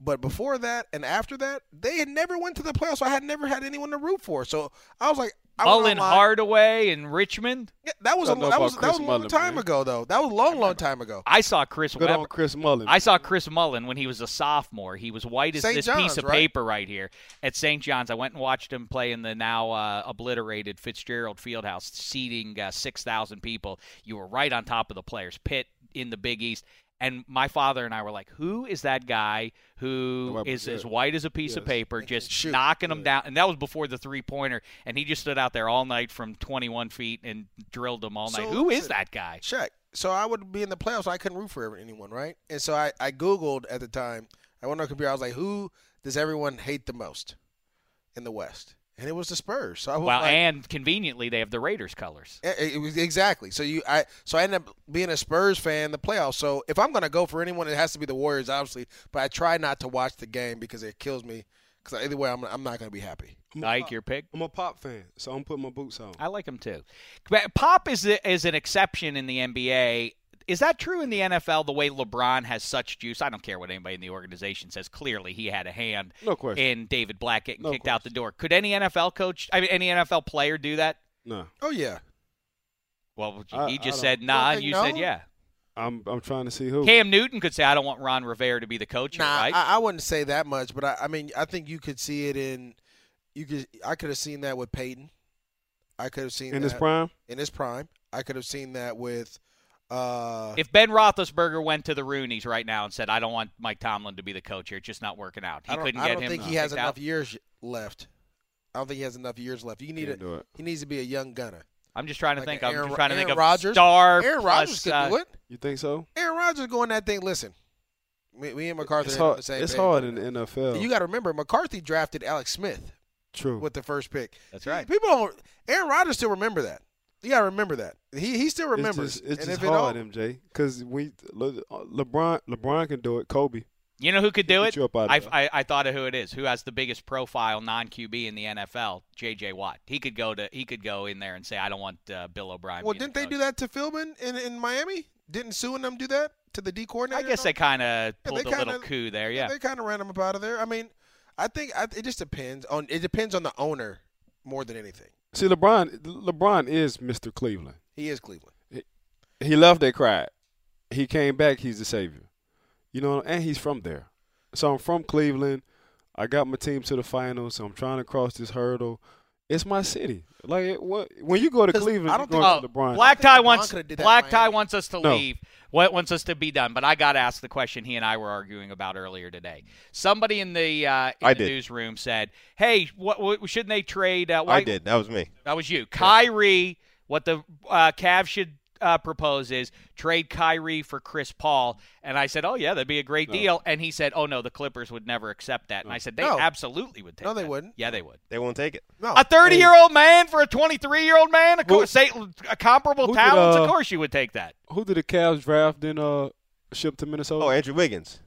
But before that and after that, they had never went to the playoffs. So I had never had anyone to root for. So I was like, Mullin online. Hardaway and Richmond. Yeah, that was a, that was that was a long Mullin, time man. ago though. That was a long, long time ago. I saw Chris Good Webber. on Chris Mullin. I saw Chris Mullin when he was a sophomore. He was white as St. this John's, piece of right? paper right here at St. John's. I went and watched him play in the now uh, obliterated Fitzgerald Fieldhouse, seating uh, 6,000 people. You were right on top of the players. Pitt in the Big East. And my father and I were like, who is that guy who is as white as a piece of paper, just shoot. knocking them down? And that was before the three pointer. And he just stood out there all night from 21 feet and drilled them all night. So, Who is listen, that guy? Check. So I would be in the playoffs. I couldn't root for anyone, right? And so I, I Googled at the time. I went on the computer. I was like, who does everyone hate the most in the West? And it was the Spurs. So I was Well, like, and conveniently, they have the Raiders colors. it, it was exactly. So you, I, so I ended up being a Spurs fan the playoffs. So if I'm gonna go for anyone, it has to be the Warriors, obviously. But I try not to watch the game because it kills me. Because either way, I'm, I'm not gonna be happy. I'm a Ike, pop- your pick? I'm a pop fan, so I'm putting my boots on. I like him too. Pop is a, is an exception in the NBA. Is that true in the NFL? The way LeBron has such juice, I don't care what anybody in the organization says. Clearly, he had a hand No question. in David Blatt getting No kicked out the door. Could any NFL coach, I mean, any NFL player do that? No, Oh yeah. Well, I- he I just don't- said You nah, and you no? said yeah. I'm I'm trying to see who. Cam Newton could say, "I don't want Ron Rivera to be the coach." Nah, right? I, I wouldn't say that much, but I, I mean, I think you could see it in. You could. I could have seen that with Peyton. I could have seen in that his prime. in his prime. I could have seen that with. Uh, if Ben Roethlisberger went to the Rooney's right now and said, "I don't want Mike Tomlin to be the coach here," it's just not working out. He I don't, couldn't I get don't him. think he kicked has enough out. years left. I don't think he has enough years left. You need a, do it. He needs to be a young gunner. I'm just trying to Like think. an I'm just trying to think Aaron of Rodgers? star. Aaron plus, Rodgers could uh, do it. You think so? Aaron Rodgers going that thing. Listen, me, me and McCarthy It's are on hard. the same It's page. hard in the NFL. You got to remember, McCarthy drafted Alex Smith True. with the first pick. That's right. People don't. Aaron Rodgers still remember that. You got to remember that. He he still remembers. It's just, it's and just if hard, it don't, MJ, because we Le, LeBron LeBron can do it. Kobe. You know who could do it? you up out of I. I, I thought of who it is. Who has the biggest profile non QB in the NFL? J.J. Watt. He could go to he could go in there and say, "I don't want uh, Bill O'Brien." well, didn't the they do that to Philbin in in Miami? Didn't Suh and them do that to the D I coordinator? I guess they kind of they pulled a kinda- little coup there. Yeah. they kind of ran him up out of there. I mean, I think I, it just depends on it depends on the owner more than anything. See, LeBron LeBron is Mr. Cleveland. He is Cleveland. He left. They cried. He came back. He's the savior. You know, and he's from there. So I'm from Cleveland. I got my team to the finals. So I'm trying to cross this hurdle. It's my city. Like it, what, when you go to Cleveland, I don't going Oh, to LeBron. Black Tie LeBron wants coulda did that in Black Tie wants us to No. leave. What wants us to be done? But I got to ask the question he and I were arguing about earlier today. Somebody in the uh, in the newsroom said, "Hey, what, what shouldn't they trade?" Uh, I did. That was me. That was you, Kyrie. What the uh, Cavs should uh, propose is trade Kyrie for Chris Paul. And I said, "Oh yeah, that'd be a great No. deal." And he said, "Oh no, the Clippers would never accept that." And I said, "They No. absolutely would take." No, they that." wouldn't. Yeah, they would. They won't take it. No. A 30 year old man for a 23 year old man? Of Who- course, say, a comparable who did, talents. uh, of course, you would take that. Who did the Cavs draft and uh ship to Minnesota? Oh, Andrew Wiggins.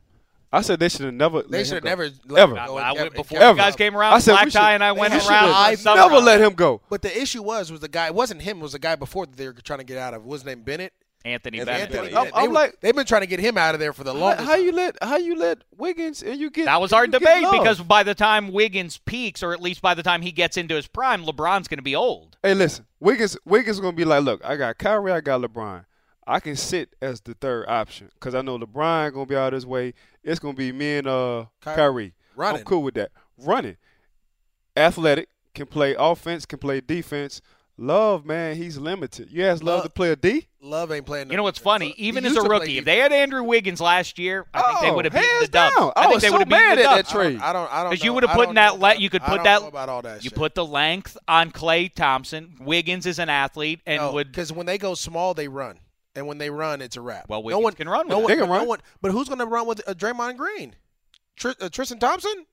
I said they should have never. They should have never let Ever. him I, go I and went before kept you guys came around. I said we Black tie and I went around. I Never let him go. But the issue was, was the guy. It wasn't him. It was the guy before that they were trying to get out of. What was his name Bennett? Anthony Anthony Bennett. Anthony Bennett, Bennett. I'm- They I'm were- like- they've been trying to get him out of there for the How, longest. how you let how you let Wiggins and you get That was our debate because by the time Wiggins peaks, or at least by the time he gets into his prime, LeBron's going to be old. Hey, listen, Wiggins Wiggins gonna be like, look, I got Kyrie, I got LeBron. I can sit as the third option because I know LeBron gonna be out his way. It's gonna be me and uh Kyrie. Kyrie. Running. I'm cool with that. Running, athletic, can play offense, can play defense. Love, man, he's limited. You ask Love Love- to play a D? Love ain't playing. You know what's funny? He Even used as a rookie, if they had Andrew Wiggins last year, I think they Oh, would have beaten hands the Dubs. down. I think was they so would have beaten mad the at that Dubs. trade. I don't. I don't. Because you would have put in that know le- you could I put don't that know about all that. you shit. put the length on Klay Thompson. Wiggins is an athlete and would because when they go small, they run, and when they run, it's a wrap. Well, no one can run with no it. one, They can but no run. one- but who's going to run with uh, Draymond Green? Tr- uh, Tristan Thompson?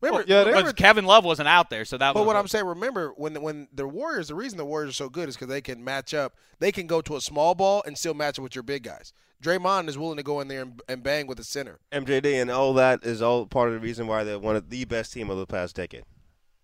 Remember, yeah, remember Kevin Love wasn't out there, so that But was what I'm saying, remember when when the Warriors, the reason the Warriors are so good is because they can match up. They can go to a small ball and still match up with your big guys. Draymond is willing to go in there and, and bang with the center. MJD and all that is all part of the reason why they're one of the best team of the past decade.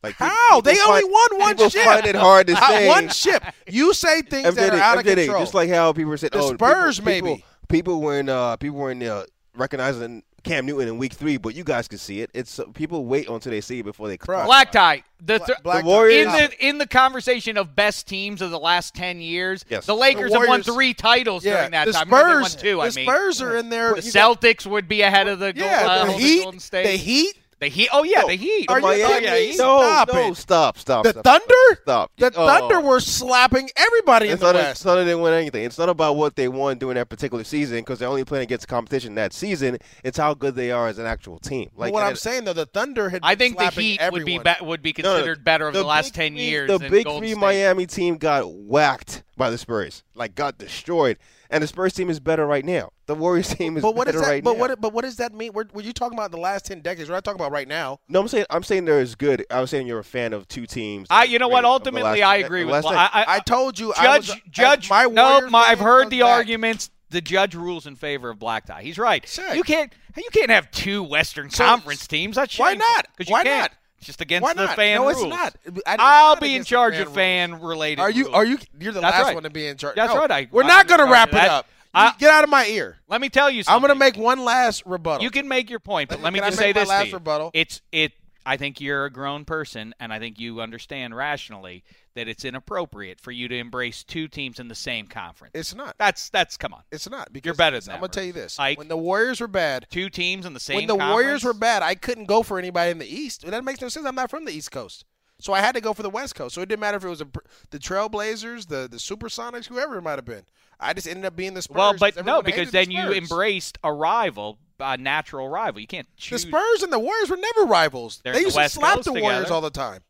Like How people they only find- won one people ship. find it hard to say. one ship. You say things that are out of MJD, control. Just like how people said, The oh, Spurs, people, people, maybe. people weren't uh, people weren't uh, recognizing Cam Newton in Week Three, but you guys can see it. It's uh, people wait until they see it before they. cry. Black tie. The, Bla- th- Black The Warriors- in the in the conversation of best teams of the last ten years, Yes. the Lakers The have won three titles yeah, during that the time. Remember, they Spurs, won two. the I mean, Spurs are in there. the Celtics would be ahead of the, Gol- yeah, uh, the the Heat, Golden State. the Heat, The Heat. Oh yeah, No, the Heat. Are oh, you- oh, Miami, yeah, Heat. no, Stop no, it. stop, stop. the stop, Thunder. Stop. The Oh. Thunder were slapping everybody in the not, a, West. it's not they win anything. It's not about what they won during that particular season because they're only playing against competition that season. It's how good they are as an actual team. But Like what I'm it- saying though, the Thunder had. I been think the Heat everyone. would be, be would be No, no, considered better over the, last Big ten Three- years. The than Big Golden Three State. Miami team got whacked by the Spurs, like got destroyed, and the Spurs team is better right now. The Warriors team is But what better does that? right but now. what? But what does that mean? We're, were you talking about the last ten decades? We're not talking about right now. no, I'm saying I'm saying they're as good. I was saying you're a fan of two teams. I, you know what? Great of the Ultimately, last- I agree with. last Well. I, I, I told you, I Judge, was, Judge, my no, my, I've heard the back. arguments. The judge rules in favor of black tie. He's right. Check. You can't, you can't have two Western So, Conference teams. That's why not? not? 'Cause you Why can't. not? It's just against Why the not? fan no, rules. it's not. I, I'll not be in charge fan of fan related. Are you? rules. Are you? You're the That's last right. one to be in charge. That's No, right. I- we're I'm not going to wrap it that. up. I- get out of my ear. Let me tell you something. I'm going to make one last rebuttal. You can make your point, but let me I just say my this last rebuttal? It's it. I think you're a grown person, and I think you understand rationally that it's inappropriate for you to embrace two teams in the same conference. It's not. That's that's come on. It's not. Because You're better than I'm to tell you this. When the Warriors were bad, Two teams in the same. Conference. When the Warriors were bad, I couldn't go for anybody in the East. That makes no sense. I'm not from the East Coast. So I had to go for the West Coast. So it didn't matter if it was a, the Trailblazers, the the Supersonics, whoever it might have been. I just ended up being the Spurs. Well, but no, because hated the then you embraced a rival, a natural rival. You can't choose. The. Spurs and the Warriors were never rivals. They're they in the used to slap Coast the Warriors together. all the time.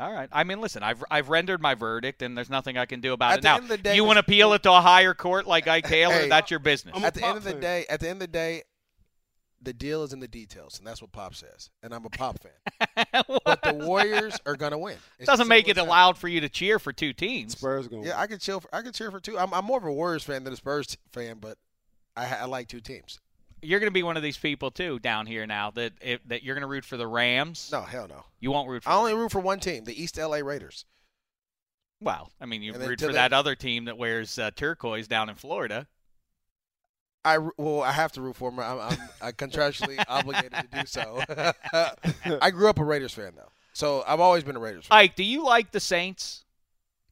All right. I mean, listen, I've I've rendered my verdict, and there's nothing I can do about At it the now. end of the day, you want to appeal it to a higher court like Ike Taylor? Hey, that's your business. I'm At the end of the fan. day, at the end of the day, the deal is in the details, and that's what Pop says. And I'm a Pop fan. but the Warriors are gonna win. It doesn't make it allowed for you to cheer for two teams. Spurs going. Yeah, I could chill. For, I could cheer for two. I'm, I'm more of a Warriors fan than a Spurs fan, but I, I like two teams. You're going to be one of these people too down here now that if, that you're going to root for the Rams. No, hell no. You won't root for. I only root for one team, the East LA Raiders. well, I mean, you And root for they- that other team that wears uh, turquoise down in Florida. I well, I have to root for them. I'm, I'm, I'm contractually obligated to do so. I grew up a Raiders fan though, so I've always been a Raiders fan. Ike, do you like the Saints?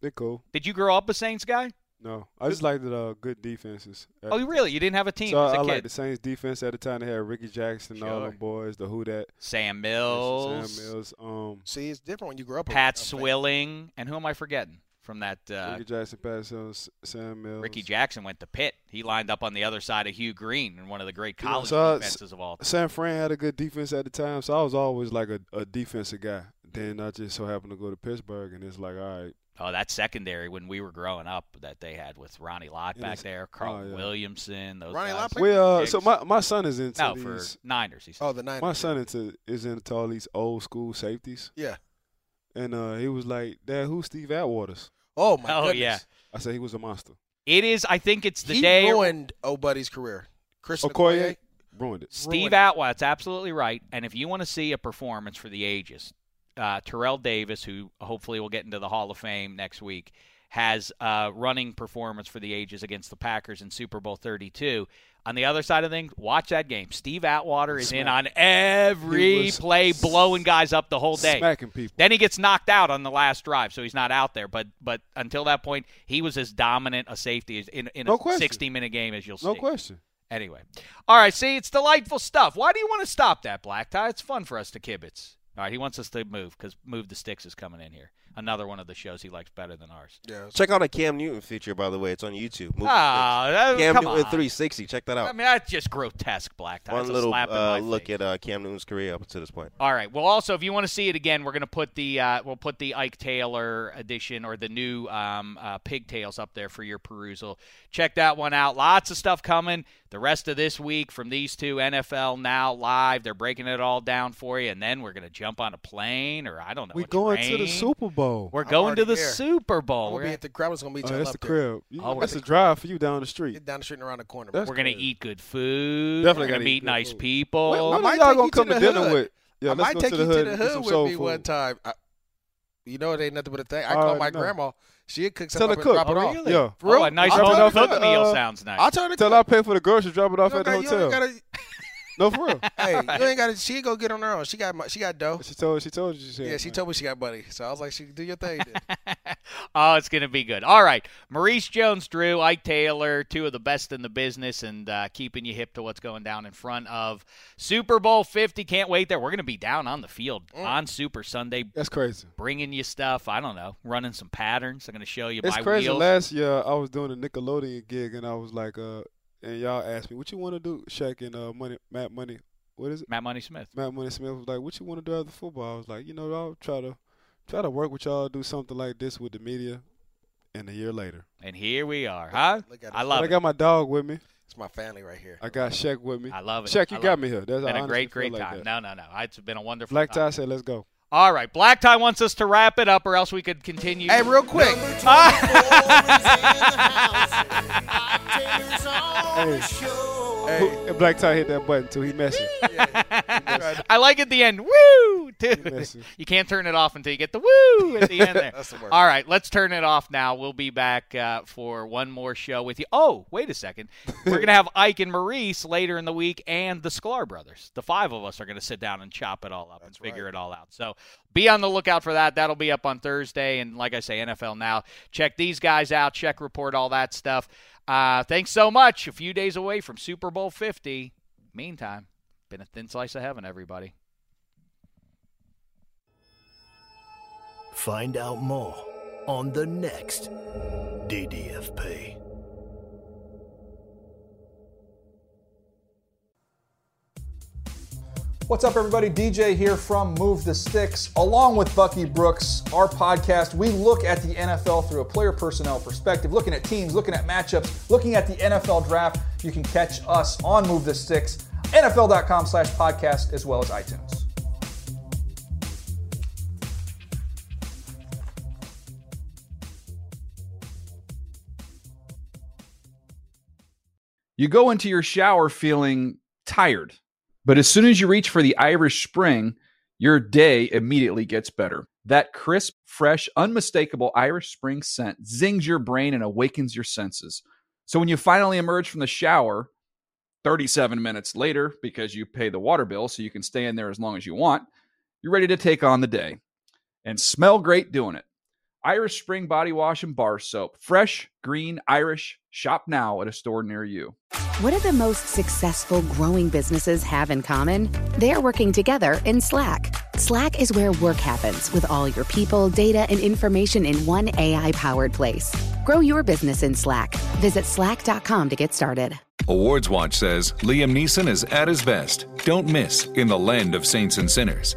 They're cool. Did you grow up a Saints guy? No, I just like the uh, good defenses. Oh, really? You didn't have a team So as a I like the Saints defense at the time. They had Rickey Jackson, all Sure. them boys, the Who that, Sam Mills, Sam Mills, um, See, it's different when you grow up. Pat. Swilling, and who am I forgetting from that? Uh, Rickey Jackson, Pat Mills, Sam Mills. Ricky Jackson went to Pitt. He lined up on the other side of Hugh Green in one of the great college so I- defenses of all time. San Fran had a good defense at the time, so I was always like a, a defensive guy. Then I just so happened to go to Pittsburgh, and it's like, all right, Oh, that secondary when we were growing up that they had with Ronnie Lott back Yes. there, Carl Oh, yeah. Williamson, those Ronnie guys. Lott played- we uh, so my my son is into no, for. Niners. He said. Oh, the Niners. My son into is into all these old school safeties, Yeah. and uh, he was like, "Dad, who's Steve Atwaters?" Oh my Oh, goodness. yeah. I said he was a monster. It is. I think it's the he day. ruined O Buddy's career. Chris Okoye Okoye. ruined it. Steve ruined it. Atwatt's absolutely right. And if you want to see a performance for the ages, uh, Terrell Davis, who hopefully will get into the Hall of Fame next week, has a running performance for the ages against the Packers in Super Bowl 32. On the other side of things, watch that game. Steve Atwater is in on every play, blowing guys up the whole day. Smacking people. Then he gets knocked out on the last drive, so he's not out there. But but until that point, he was as dominant a safety in, in No a question. 60 minute game as you'll see. No question. Anyway, all right. See, it's delightful stuff. Why do you want to stop that, Black Tie? It's fun for us to kibitz. All right, he wants us to move because Move the Sticks is coming in here. Another one of the shows he likes better than ours. Yeah. Check out a Cam Newton feature, by the way. It's on YouTube. Move Ah, that- Cam come Newton on. 360. Check that out. I mean, that's just grotesque, Black Tie. It's One a little slap in uh, my look face. at uh, Cam Newton's career up to this point. All right. Well, also, if you want to see it again, we're going to put the uh, we'll put the Ike Taylor edition or the new um, uh, pigtails up there for your perusal. Check that one out. Lots of stuff coming the rest of this week from these two NFL now live. They're breaking it all down for you, and then we're going to jump on a plane or I don't know. We a going to the. Super Bowl. We're I'm going to the here. Super Bowl. gonna We're, be at the crowd. gonna meet Oh, y'all that's up the there. crib. You, Oh, that's we're- a drive for you down the street. Get down the street and around the corner. That's we're going to eat good food. Definitely we're going gotta meet nice food. people. When, I when might are y'all gonna come to, the dinner hood. with? Yeah, I might take to you to the hood with me one time. You know it ain't nothing but a thing. I I call my know. grandma. She'd cook Tell something her up and cook. drop it Oh, off. really? Yeah. For real? Oh, a nice I told home her- cooked meal uh, sounds nice. I'll told her. Tell her I pay for the groceries, drop it off you at the don't got- you hotel. Don't gotta- No, for real. Hey, you ain't got to. She go get on her own. She got. She got dough. she told. She told you. She. Yeah, she told me she got money. So I was like, she do your thing. Oh, it's going to be good. All right. Maurice Jones Drew, Ike Taylor, two of the best in the business and uh, keeping you hip to what's going down in front of Super Bowl 50. Can't wait there. We're going to be down on the field Mm. on Super Sunday, That's crazy. bringing you stuff. I don't know, running some patterns. I'm going to show you It's my crazy. wheels. Last year I was doing a Nickelodeon gig and I was like, uh, and y'all asked me, "What you want to do?" Shaq and uh, Money, Matt Money. What is it? Matt Money Smith. Matt Money Smith was like, "What you want to do after football?" I was like, "You know, I'll try to try to work with y'all, do something like this with the media." And a year later, And here we are, huh? Look at I it. love I it. got my dog with me. It's my family right here. I got Shaq with me. I love it. Shaq, you love got it. me here. That's I Been a great, great like time. that. No, no, no. It's been a wonderful Black time. Tie said, "Let's go." All right. Black Tie wants us to wrap it up, or else we could continue. Hey, real quick. Who- and Black Tie hit that button too. He messing. I like at the end, woo! messing. you can't turn it off until you get the woo at the end there. That's the worst. All right, let's turn it off now. We'll be back uh, for one more show with you. Oh, wait a second. We're going to have Ike and Maurice later in the week and the Sklar brothers. The five of us are going to sit down and chop it all up and figure it all out. So be on the lookout for that. That'll be up on Thursday. And like I say, NFL Now. Check these guys out, check report, all that stuff. Uh, thanks so much. A few days away from Super Bowl 50. Meantime, been a thin slice of heaven, everybody. Find out more on the next DDFP. What's up, everybody? DJ here from Move the Sticks. Along with Bucky Brooks, our podcast, we look at the NFL through a player personnel perspective, looking at teams, looking at matchups, looking at the NFL draft. You can catch us on Move the Sticks, NFL.com slash podcast, as well as iTunes. You go into your shower feeling tired, but as soon as you reach for the Irish Spring, your day immediately gets better. That crisp, fresh, unmistakable Irish Spring scent zings your brain and awakens your senses. So when you finally emerge from the shower, 37 minutes later, because you pay the water bill so you can stay in there as long as you want, you're ready to take on the day and smell great doing it. Irish Spring Body Wash and Bar Soap. Fresh, green, Irish. Shop now at a store near you. What do the most successful growing businesses have in common? They're working together in Slack. Slack is where work happens with all your people, data, and information in one AI powered place. Grow your business in Slack. Visit slack.com to get started. Awards Watch says Liam Neeson is at his best. Don't miss In the Land of Saints and Sinners.